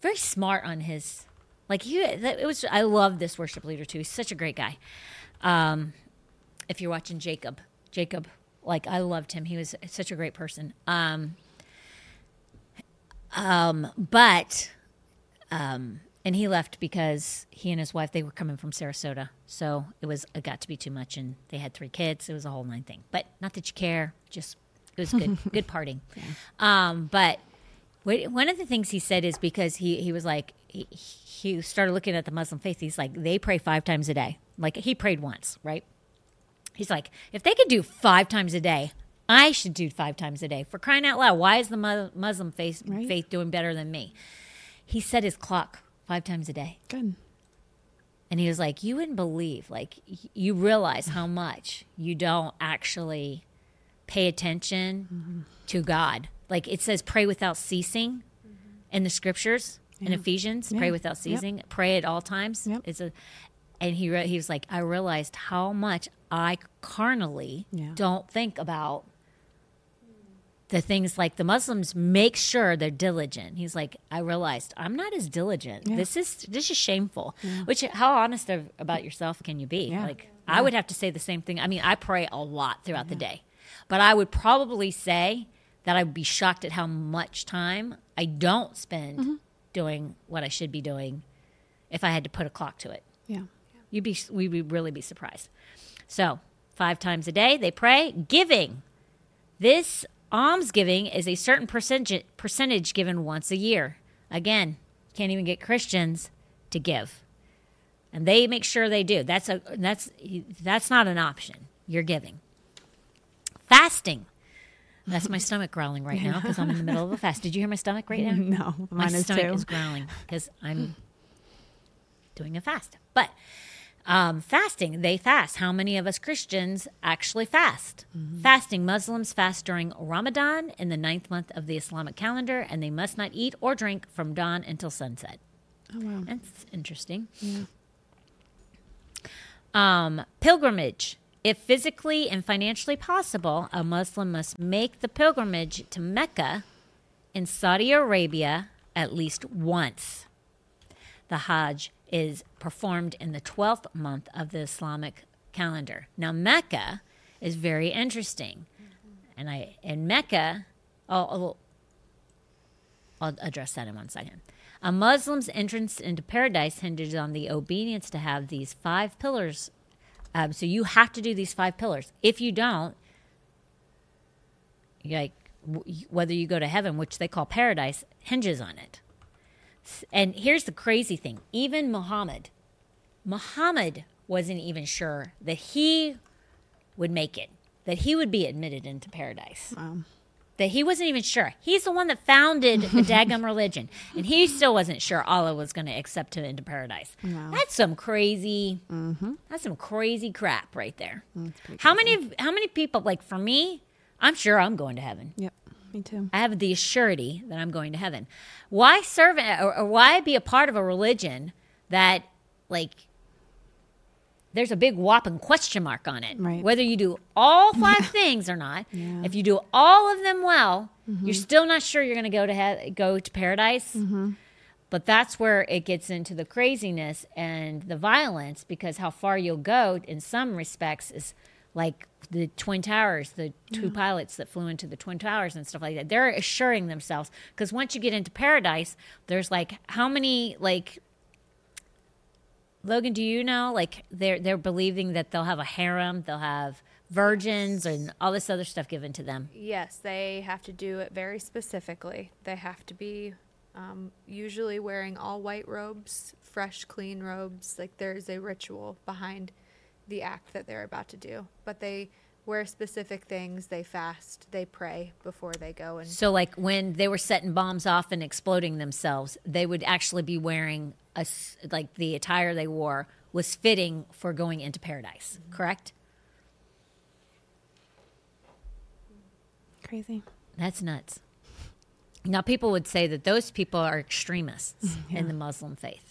very smart on his like he it was. I love this worship leader too. He's such a great guy. Um, if you're watching Jacob, Jacob, like I loved him. He was such a great person. Um, um, but um, and he left because he and his wife they were coming from Sarasota, so it was it got to be too much, and they had three kids. It was a whole nine thing. But not that you care, just it was good, good parting. Um, but what, one of the things he said is because he he was like he, he started looking at the Muslim faith. He's like they pray five times a day. Like he prayed once, right? He's like if they could do five times a day. I should do five times a day. For crying out loud, why is the Mu- Muslim faith, Right. faith doing better than me? He set his clock five times a day. Good. And he was like, You wouldn't believe, like, you realize how much you don't actually pay attention mm-hmm. to God. Like, it says, pray without ceasing mm-hmm. in the scriptures in Ephesians, pray Yeah. without Yep. ceasing, pray at all times. Yep. It's a, and he, re- he was like, I realized how much I carnally Yeah. don't think about the things like the Muslims make sure they're diligent. He's like, I realized I'm not as diligent. Yeah. This is this is shameful. Which how honest of, about yourself can you be? Yeah. Like I would have to say the same thing. I mean, I pray a lot throughout the day, but I would probably say that I'd be shocked at how much time I don't spend Mm-hmm. doing what I should be doing if I had to put a clock to it. Yeah. You'd be we would really be surprised. So five times a day they pray. Giving. This almsgiving is a certain percentage percentage given once a year. Again, can't even get Christians to give, and they make sure they do. That's a that's that's not an option. You're giving. Fasting. That's my stomach growling right now because I'm in the middle of a fast. Did you hear my stomach right now? No, my is stomach too. is growling because I'm doing a fast. But um, fasting, they fast. How many of us Christians actually fast? Mm-hmm. Fasting, Muslims fast during Ramadan in the ninth month of the Islamic calendar, and they must not eat or drink from dawn until sunset. Oh wow. That's interesting. Um, pilgrimage. If physically and financially possible, a Muslim must make the pilgrimage to Mecca in Saudi Arabia at least once. The Hajj is performed in the 12th month of the Islamic calendar. Now, Mecca is very interesting. And I in Mecca, oh, I'll address that in one second. A Muslim's entrance into paradise hinges on the obedience to have these five pillars. Um, so you have to do these five pillars. If you don't, like whether you go to heaven, which they call paradise, hinges on it. And here's the crazy thing: even Muhammad, Muhammad wasn't even sure that he would make it, that he would be admitted into paradise Wow. that he wasn't even sure. He's the one that founded the Dagum religion, and he still wasn't sure Allah was going to accept him into paradise. Wow. That's some crazy. That's some crazy crap right there. How many? How many people? Like for me, I'm sure I'm going to heaven. Yep. Me too. I have the surety that I'm going to heaven. Why serve or, or why be a part of a religion that like there's a big whopping question mark on it. Right. Whether you do all five things or not, if you do all of them well, mm-hmm. you're still not sure you're going to go to he- go to paradise. Mm-hmm. But that's where it gets into the craziness and the violence because how far you'll go in some respects is like the Twin Towers, the two pilots that flew into the Twin Towers and stuff like that. They're assuring themselves because once you get into paradise, there's like how many like Logan, do you know? Like they're they're believing that they'll have a harem, they'll have virgins and all this other stuff given to them. Yes, they have to do it very specifically. They have to be um, usually wearing all white robes, fresh, clean robes. Like there's a ritual behind the act that they're about to do. But they wear specific things, they fast, they pray before they go and So like when they were setting bombs off and exploding themselves, they would actually be wearing a like the attire they wore was fitting for going into paradise. Mm-hmm. Correct? Crazy. That's nuts. Now, people would say that those people are extremists in the Muslim faith.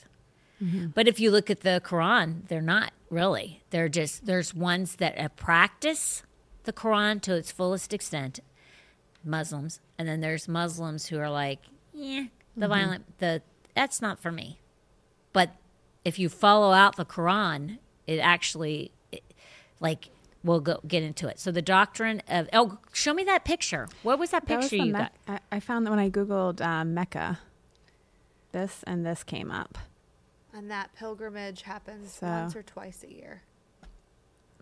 But if you look at the Quran, they're not really. They're just, there's ones that uh, practice the Quran to its fullest extent, Muslims. And then there's Muslims who are like, yeah, the violent, the, that's not for me. But if you follow out the Quran, it actually, it, like, we'll go get into it. So the doctrine of, oh, show me that picture. What was that That was picture you Mec- got? I, I found that when I googled uh, Mecca, this and this came up. And that pilgrimage happens So- once or twice a year.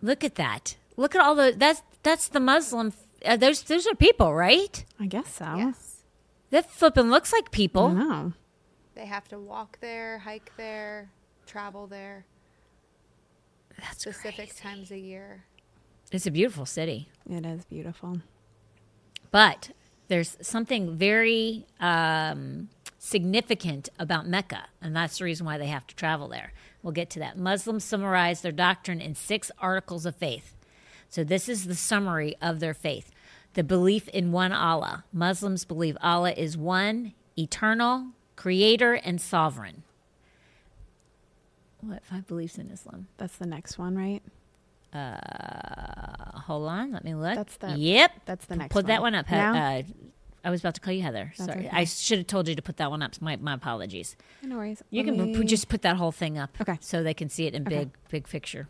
Look at that. Look at all the that's that's the Muslim. Uh, those those are people, right? I guess so. Yes. That flipping looks like I people. know. They have to walk there, hike there, travel there That's specific crazy. times a year. It's a beautiful city, It is beautiful. but there's something very um, significant about Mecca, and that's the reason why they have to travel there. We'll get to that. Muslims summarize their doctrine in six articles of faith. So this is the summary of their faith. The belief in one Allah. Muslims believe Allah is one, eternal, creator, and sovereign. What five beliefs in Islam? That's the next one, right? Uh, hold on, let me look. That's the- Yep. That's the next one. Put that one. one up. Now? Uh, I was about to call you Heather. That's Sorry, okay. I should have told you to put that one up. My my apologies. No worries. You Let can me- just put that whole thing up, Okay. so they can see it in Okay. big big picture.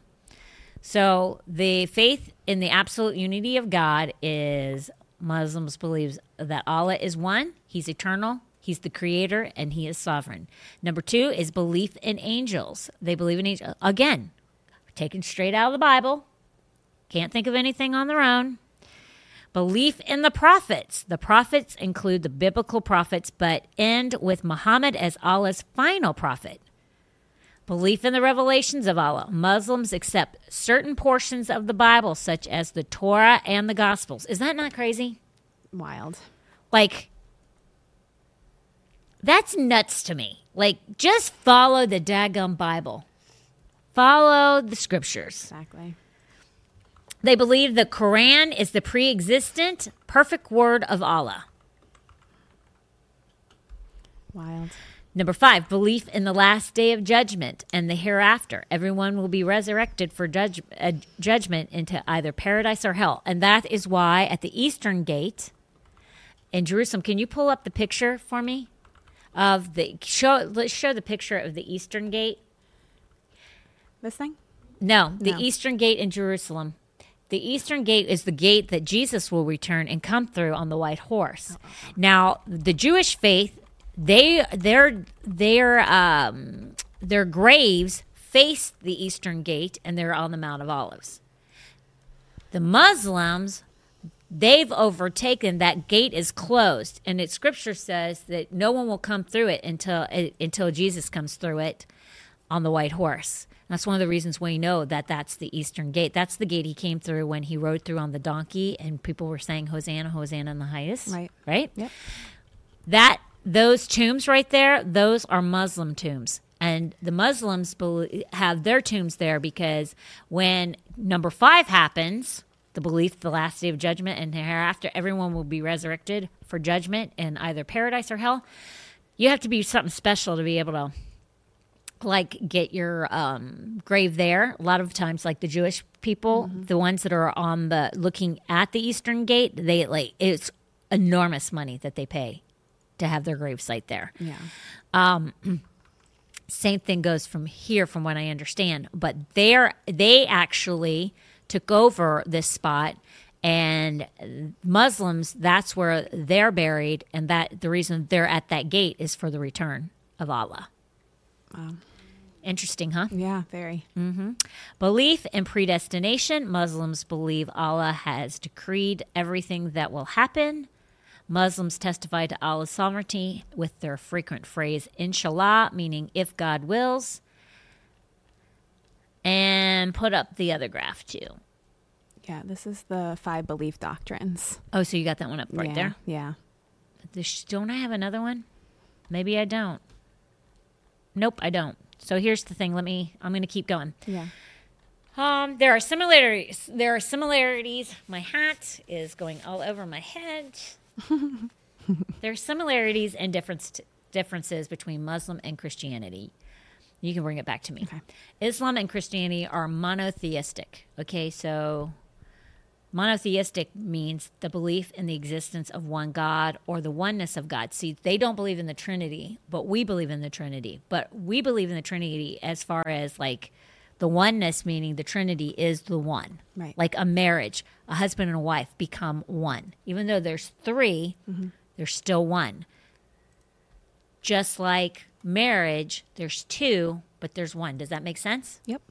So the faith in the absolute unity of God is Muslims believes that Allah is one, He's eternal, He's the creator, and He is sovereign. Number two is belief in angels. They believe in angels again, taken straight out of the Bible. Can't think of anything on their own. Belief in the prophets. The prophets include the biblical prophets, but end with Muhammad as Allah's final prophet. Belief in the revelations of Allah. Muslims accept certain portions of the Bible, such as the Torah and the Gospels. Is that not crazy? Wild. Like, that's nuts to me. Like, just follow the daggum Bible, follow the scriptures. Exactly. They believe the Quran is the pre existent, perfect word of Allah. Wild. Number five, belief in the last day of judgment and the hereafter. Everyone will be resurrected for judge, uh, judgment into either paradise or hell. And that is why at the eastern gate in Jerusalem, can you pull up the picture for me? Of the show, let's show the picture of the eastern gate. This thing? No, the No. eastern gate in Jerusalem. The eastern gate is the gate that Jesus will return and come through on the white horse. Now, the Jewish faith, they their their um, their graves face the eastern gate, and they're on the Mount of Olives. The Muslims, they've overtaken that gate is closed, and it Scripture says that no one will come through it until until Jesus comes through it on the white horse. That's one of the reasons we know that that's the eastern gate. That's the gate he came through when he rode through on the donkey, and people were saying Hosanna, Hosanna in the highest. Right. Right. Yep. That those tombs right there, those are Muslim tombs. And the Muslims have their tombs there because when number five happens, the belief the last day of judgment and hereafter everyone will be resurrected for judgment in either paradise or hell. You have to be something special to be able to like get your um, grave there. A lot of times, like the Jewish people, the ones that are on the looking at the Eastern Gate, they like it's enormous money that they pay to have their grave site there. Yeah. Same thing goes from here, from what I understand. But they're they actually took over this spot, and Muslims that's where they're buried, and that the reason they're at that gate is for the return of Allah. Interesting, huh? Yeah, very. Mm-hmm. Belief in predestination. Muslims believe Allah has decreed everything that will happen. Muslims testify to Allah's sovereignty with their frequent phrase, inshallah, meaning if God wills. And put up the other graph too. Yeah, this is the five belief doctrines. Oh, so you got that one up right yeah, there? Yeah. This- Don't I have another one? Maybe I don't. Nope, I don't. So here's the thing. Let me, I'm going to keep going. Yeah. Um, there are similarities. There are similarities. My hat is going all over my head. there are similarities and difference differences between Muslim and Christianity. You can bring it back to me. Okay. Islam and Christianity are monotheistic. Okay, so monotheistic means the belief in the existence of one God or the oneness of God. See, they don't believe in the Trinity, but we believe in the Trinity. But we believe in the Trinity as far as like the oneness, meaning the Trinity is the one. Right. Like a marriage, a husband and a wife become one. Even though there's 3 mm-hmm. there's still one. Just like marriage, there's two, but there's one. Does that make sense? Yep.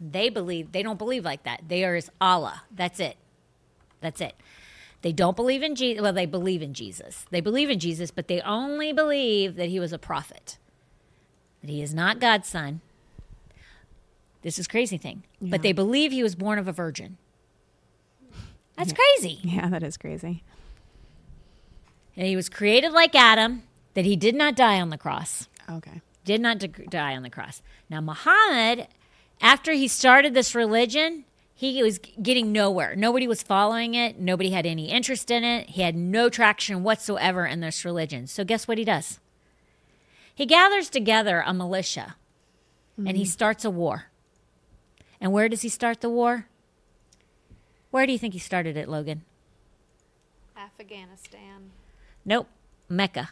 They believe they don't believe like that. They are as Allah. That's it. That's it. They don't believe in Jesus. Well, they believe in Jesus. They believe in Jesus, but they only believe that he was a prophet. That he is not God's son. This is crazy thing. But they believe he was born of a virgin. That's crazy. Yeah, that is crazy. And he was created like Adam, that he did not die on the cross. Okay. did not d- die on the cross. Now, Muhammad, after he started this religion, he was getting nowhere. Nobody was following it. Nobody had any interest in it. He had no traction whatsoever in this religion. So, guess what he does? He gathers together a militia and he starts a war. And where does he start the war? Where do you think he started it, Logan? Afghanistan. Nope, Mecca.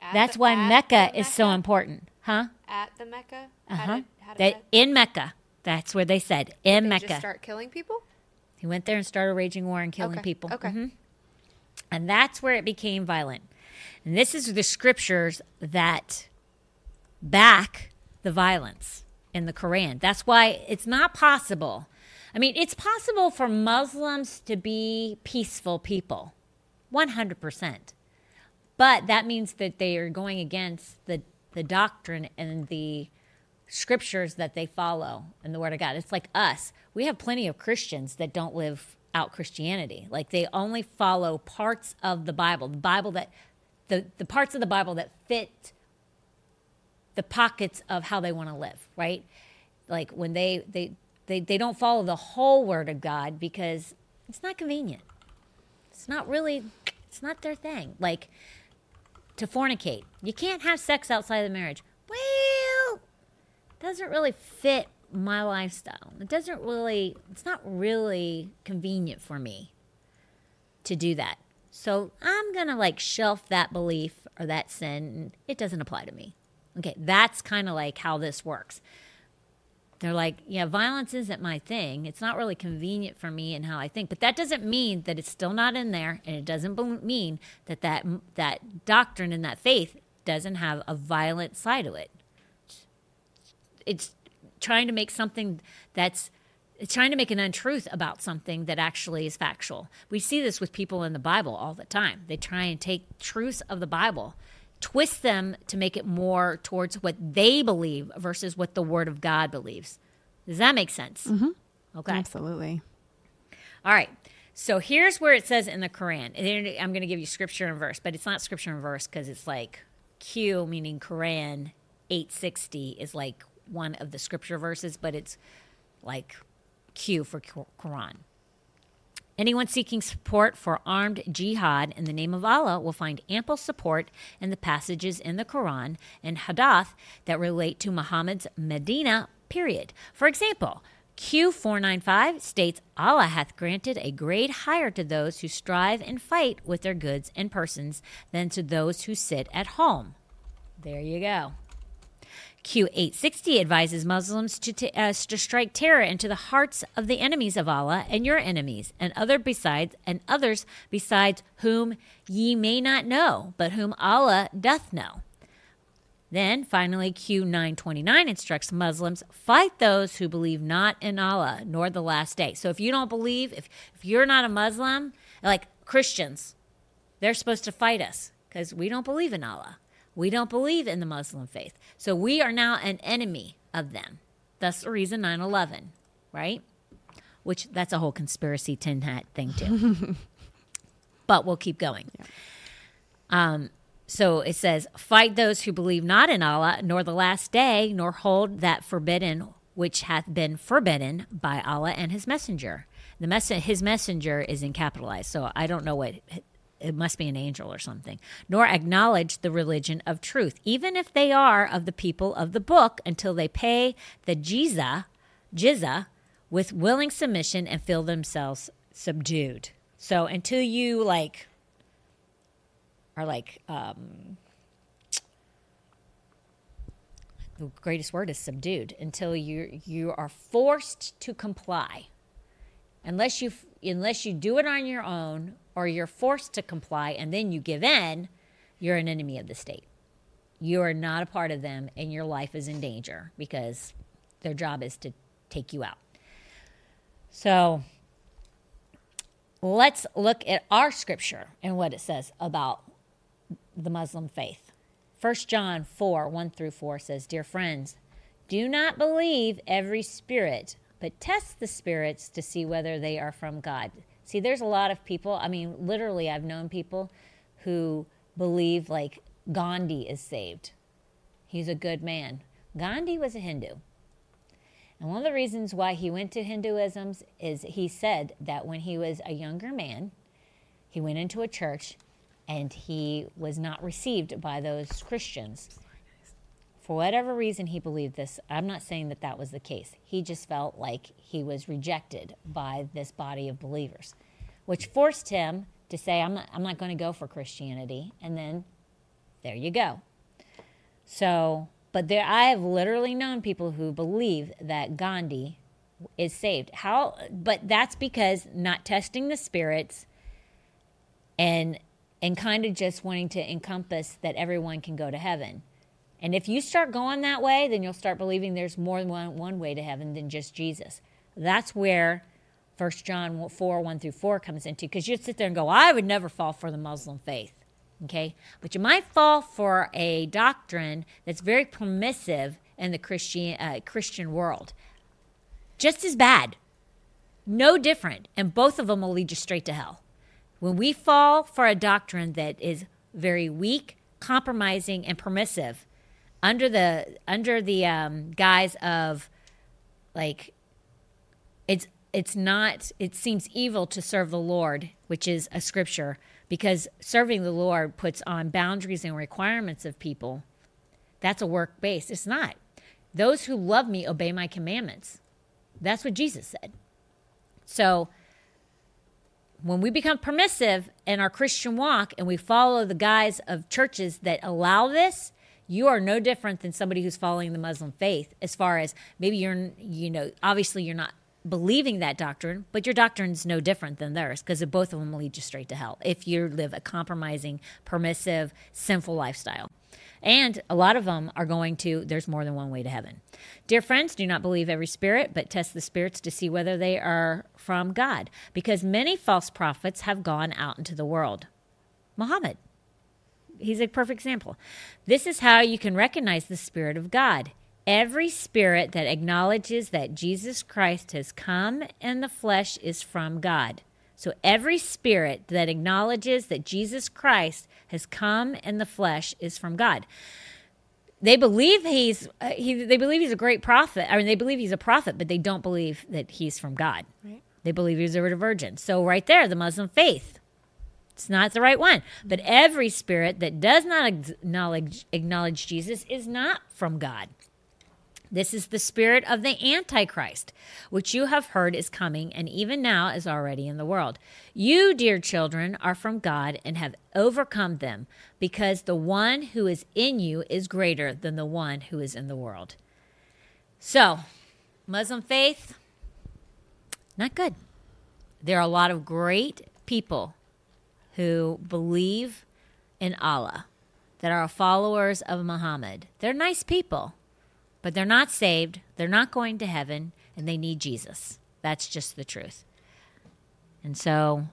At That's the- why Mecca the is so important, huh? At the Mecca. Uh How huh. Did- how That that- in Mecca. That's where they said in they Mecca. start killing people? He went there and started raging war and killing Okay, people. okay. Mhm. And that's where it became violent. And this is the scriptures that back the violence in the Quran. That's why it's not possible. I mean, it's possible for Muslims to be peaceful people, 100%. But that means that they are going against the, the doctrine and the scriptures that they follow in the Word of God. It's like us. We have plenty of Christians that don't live out Christianity. Like they only follow parts of the Bible, the Bible that, the, the parts of the Bible that fit the pockets of how they want to live, right? Like when they, they, they, they don't follow the whole Word of God because it's not convenient. It's not really, it's not their thing. Like to fornicate, you can't have sex outside of the marriage. Doesn't really fit my lifestyle. It doesn't really, it's not really convenient for me to do that. So I'm going to like shelf that belief or that sin. It doesn't apply to me. Okay, that's kind of like how this works. They're like, yeah, violence isn't my thing. It's not really convenient for me and how I think. But that doesn't mean that it's still not in there, and it doesn't mean that that that doctrine and that faith doesn't have a violent side to it. It's trying to make something that's it's trying to make an untruth about something that actually is factual. We see this with people in the Bible all the time. They try and take truths of the Bible, twist them to make it more towards what they believe versus what the Word of God believes. Does that make sense? Mm-hmm. Okay. Absolutely. All right. So here's where it says in the Quran. I'm going to give you scripture and verse, but it's not scripture and verse because it's like Q, meaning Quran 860 is like one of the scripture verses, but it's like Q for Quran. Anyone seeking support for armed jihad in the name of Allah will find ample support in the passages in the Quran and Hadith that relate to Muhammad's Medina period. For example, Q495 states Allah hath granted a grade higher to those who strive and fight with their goods and persons than to those who sit at home. There you go. Q860 advises Muslims to, t- uh, to strike terror into the hearts of the enemies of Allah and your enemies, and other besides and others besides whom ye may not know, but whom Allah doth know. Then finally, Q929 instructs Muslims fight those who believe not in Allah nor the last day. So if you don't believe, if, if you're not a Muslim, like Christians, they're supposed to fight us because we don't believe in Allah. We don't believe in the Muslim faith. So we are now an enemy of them. That's the reason 9 11, right? Which that's a whole conspiracy tin hat thing, too. but we'll keep going. Um, so it says, Fight those who believe not in Allah, nor the last day, nor hold that forbidden which hath been forbidden by Allah and his messenger. The mess- his messenger is in capitalized, so I don't know what it must be an angel or something, nor acknowledge the religion of truth, even if they are of the people of the book, until they pay the jizya, jizya with willing submission and feel themselves subdued. So until you like are like um, the greatest word is subdued until you you are forced to comply unless you unless you do it on your own or you're forced to comply and then you give in you're an enemy of the state. You are not a part of them and your life is in danger because their job is to take you out. So let's look at our scripture and what it says about the muslim faith. 1 john 4 1 through 4 says dear friends do not believe every spirit but test the spirits to see whether they are from God. See, there's a lot of people, I mean, literally, I've known people who believe like Gandhi is saved. He's a good man. Gandhi was a Hindu. And one of the reasons why he went to Hinduism is he said that when he was a younger man, he went into a church and he was not received by those Christians. For whatever reason he believed this, I'm not saying that that was the case. He just felt like he was rejected by this body of believers, which forced him to say, I'm not, I'm not going to go for Christianity. And then there you go. So, but there, I have literally known people who believe that Gandhi is saved. How, but that's because not testing the spirits and, and kind of just wanting to encompass that everyone can go to heaven. And if you start going that way, then you'll start believing there's more than one, one way to heaven than just Jesus. That's where 1 John 4 1 through 4 comes into, because you'd sit there and go, I would never fall for the Muslim faith. Okay? But you might fall for a doctrine that's very permissive in the Christian, uh, Christian world. Just as bad. No different. And both of them will lead you straight to hell. When we fall for a doctrine that is very weak, compromising, and permissive, under the under the um, guise of like it's it's not it seems evil to serve the lord which is a scripture because serving the lord puts on boundaries and requirements of people. That's a work base it's not. Those who love me obey my commandments. That's what jesus said. So when we become permissive in our christian walk and we follow the guise of churches that allow this you are no different than somebody who's following the Muslim faith as far as maybe you're, you know, obviously you're not believing that doctrine, but your doctrine's no different than theirs because both of them lead you straight to hell if you live a compromising, permissive, sinful lifestyle. And a lot of them are going to, there's more than one way to heaven. Dear friends, do not believe every spirit, but test the spirits to see whether they are from God, because many false prophets have gone out into the world. Muhammad, he's a perfect example. This is how you can recognize the Spirit of God. Every spirit that acknowledges that Jesus Christ has come in the flesh is from God. So every spirit that acknowledges that Jesus Christ has come in the flesh is from God. they believe he's uh, he, they believe he's a great prophet. I mean, they believe he's a prophet, but they don't believe that he's from God. Right. They believe he's a virgin. So right there, the Muslim faith. It's not the right one. But every spirit that does not acknowledge acknowledge Jesus is not from God. This is the spirit of the Antichrist, which you have heard is coming and even now is already in the world. You, dear children, are from God and have overcome them, because the one who is in you is greater than the one who is in the world. So, Muslim faith, not good. There are a lot of great people who believe in Allah, that are followers of Muhammad. They're nice people but they're not saved, they're not going to heaven, and they need Jesus. That's just the truth. And so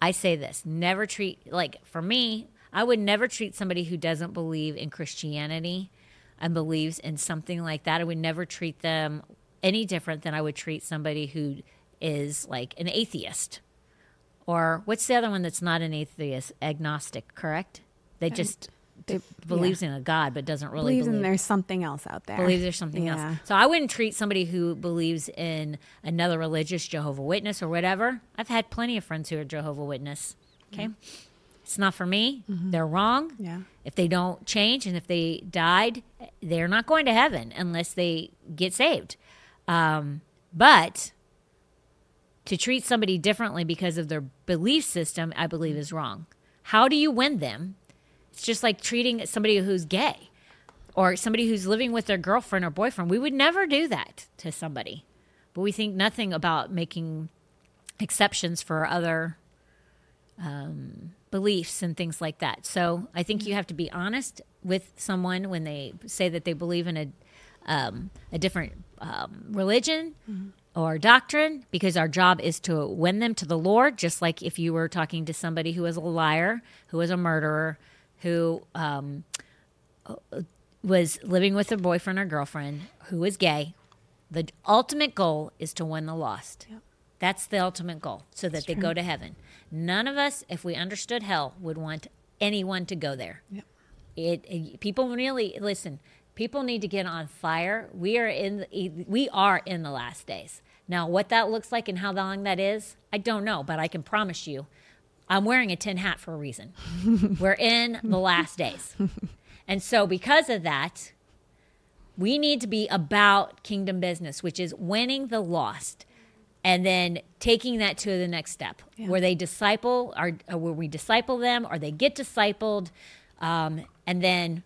I say this never treat, like for me, I would never treat somebody who doesn't believe in Christianity and believes in something like that. I would never treat them any different than I would treat somebody who is like an atheist. Or what's the other one that's not an atheist? Agnostic, correct? They just They- believes yeah. in a God but doesn't really believes believe in there's something else out there. believes there's something Yeah. else. So I wouldn't treat somebody who believes in another religious Jehovah Witness or whatever. I've had plenty of friends who are Jehovah Witness. Okay, it's not for me. They're wrong. Mm-hmm. Yeah. If they don't change and if they died, they're not going to heaven unless they get saved. Um, but to treat somebody differently because of their belief system, I believe is wrong. How do you win them? It's just like treating somebody who's gay or somebody who's living with their girlfriend or boyfriend. We would never do that to somebody. But we think nothing about making exceptions for other um, beliefs and things like that. So I think you have to be honest with someone when they say that they believe in a um, a different um, religion or doctrine, because our job is to win them to the Lord. Just like if you were talking to somebody who is a liar, who is a murderer, who um, was living with a boyfriend or girlfriend who is gay. The ultimate goal is to win the lost. That's the ultimate goal, so that they go to heaven. None of us, if we understood hell, would want anyone to go there. Yep. It, it- people really listen. People need to get on fire. We are in the, we are in the last days. Now, what that looks like and how long that is, I don't know, but I can promise you, I'm wearing a tin hat for a reason. We're in the last days. And so, because of that, we need to be about kingdom business, which is winning the lost and then taking that to the next step where they disciple or, or where we disciple them or they get discipled um, and then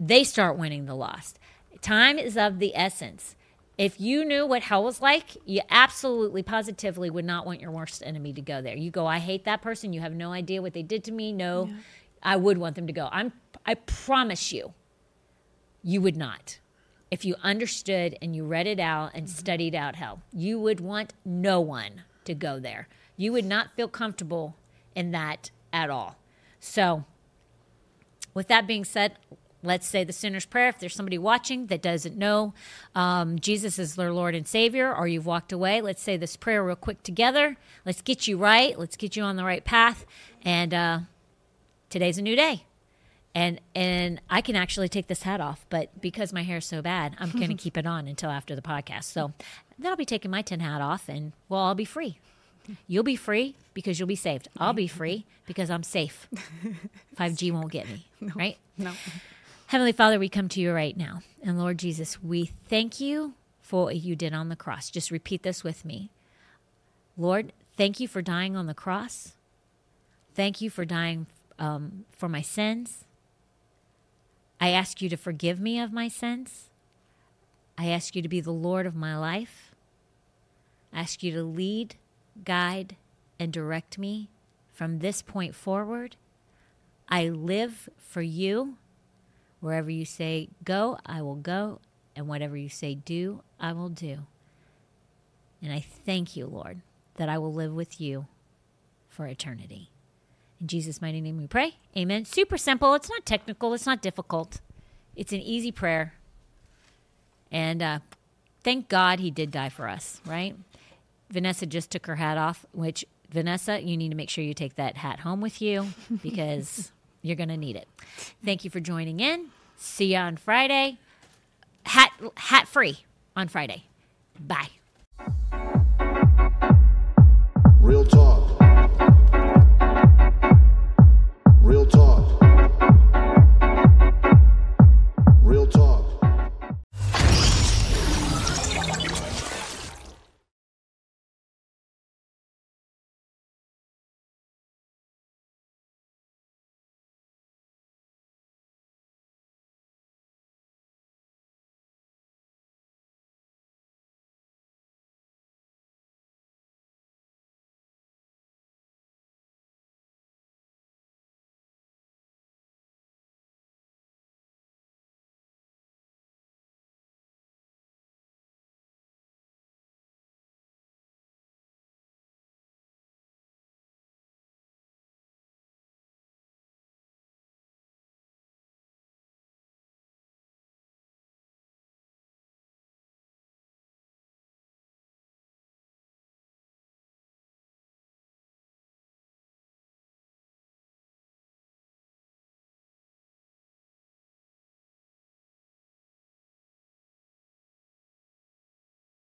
they start winning the lost. Time is of the essence. If you knew what hell was like, you absolutely positively would not want your worst enemy to go there. You go, I hate that person. You have no idea what they did to me. No, I would want them to go. I'm I promise you, you would not. If you understood and you read it out and mm-hmm. studied out hell, you would want no one to go there. You would not feel comfortable in that at all. So, with that being said, let's say the sinner's prayer. If there's somebody watching that doesn't know um, Jesus is their Lord and Savior, or you've walked away, let's say this prayer real quick together. Let's get you right. Let's get you on the right path. And uh, today's a new day. And and I can actually take this hat off, but because my hair is so bad, I'm going to keep it on until after the podcast. So then I'll be taking my tin hat off, and well, I'll be free. You'll be free because you'll be saved. I'll be free because I'm safe. 5G won't get me, right? No. Heavenly Father, we come to you right now. And Lord Jesus, we thank you for what you did on the cross. Just repeat this with me. Lord, thank you for dying on the cross. Thank you for dying um, for my sins. I ask you to forgive me of my sins. I ask you to be the Lord of my life. I ask you to lead, guide, and direct me from this point forward. I live for you. Wherever you say go, I will go. And whatever you say do, I will do. And I thank you, Lord, that I will live with you for eternity. In Jesus' mighty name we pray. Amen. Super simple. It's not technical, it's not difficult. It's an easy prayer. And uh, thank God he did die for us, right? Vanessa just took her hat off, which, Vanessa, you need to make sure you take that hat home with you because you're going to need it. Thank you for joining in. See you on Friday. Hat hat free on Friday. Bye. Real talk.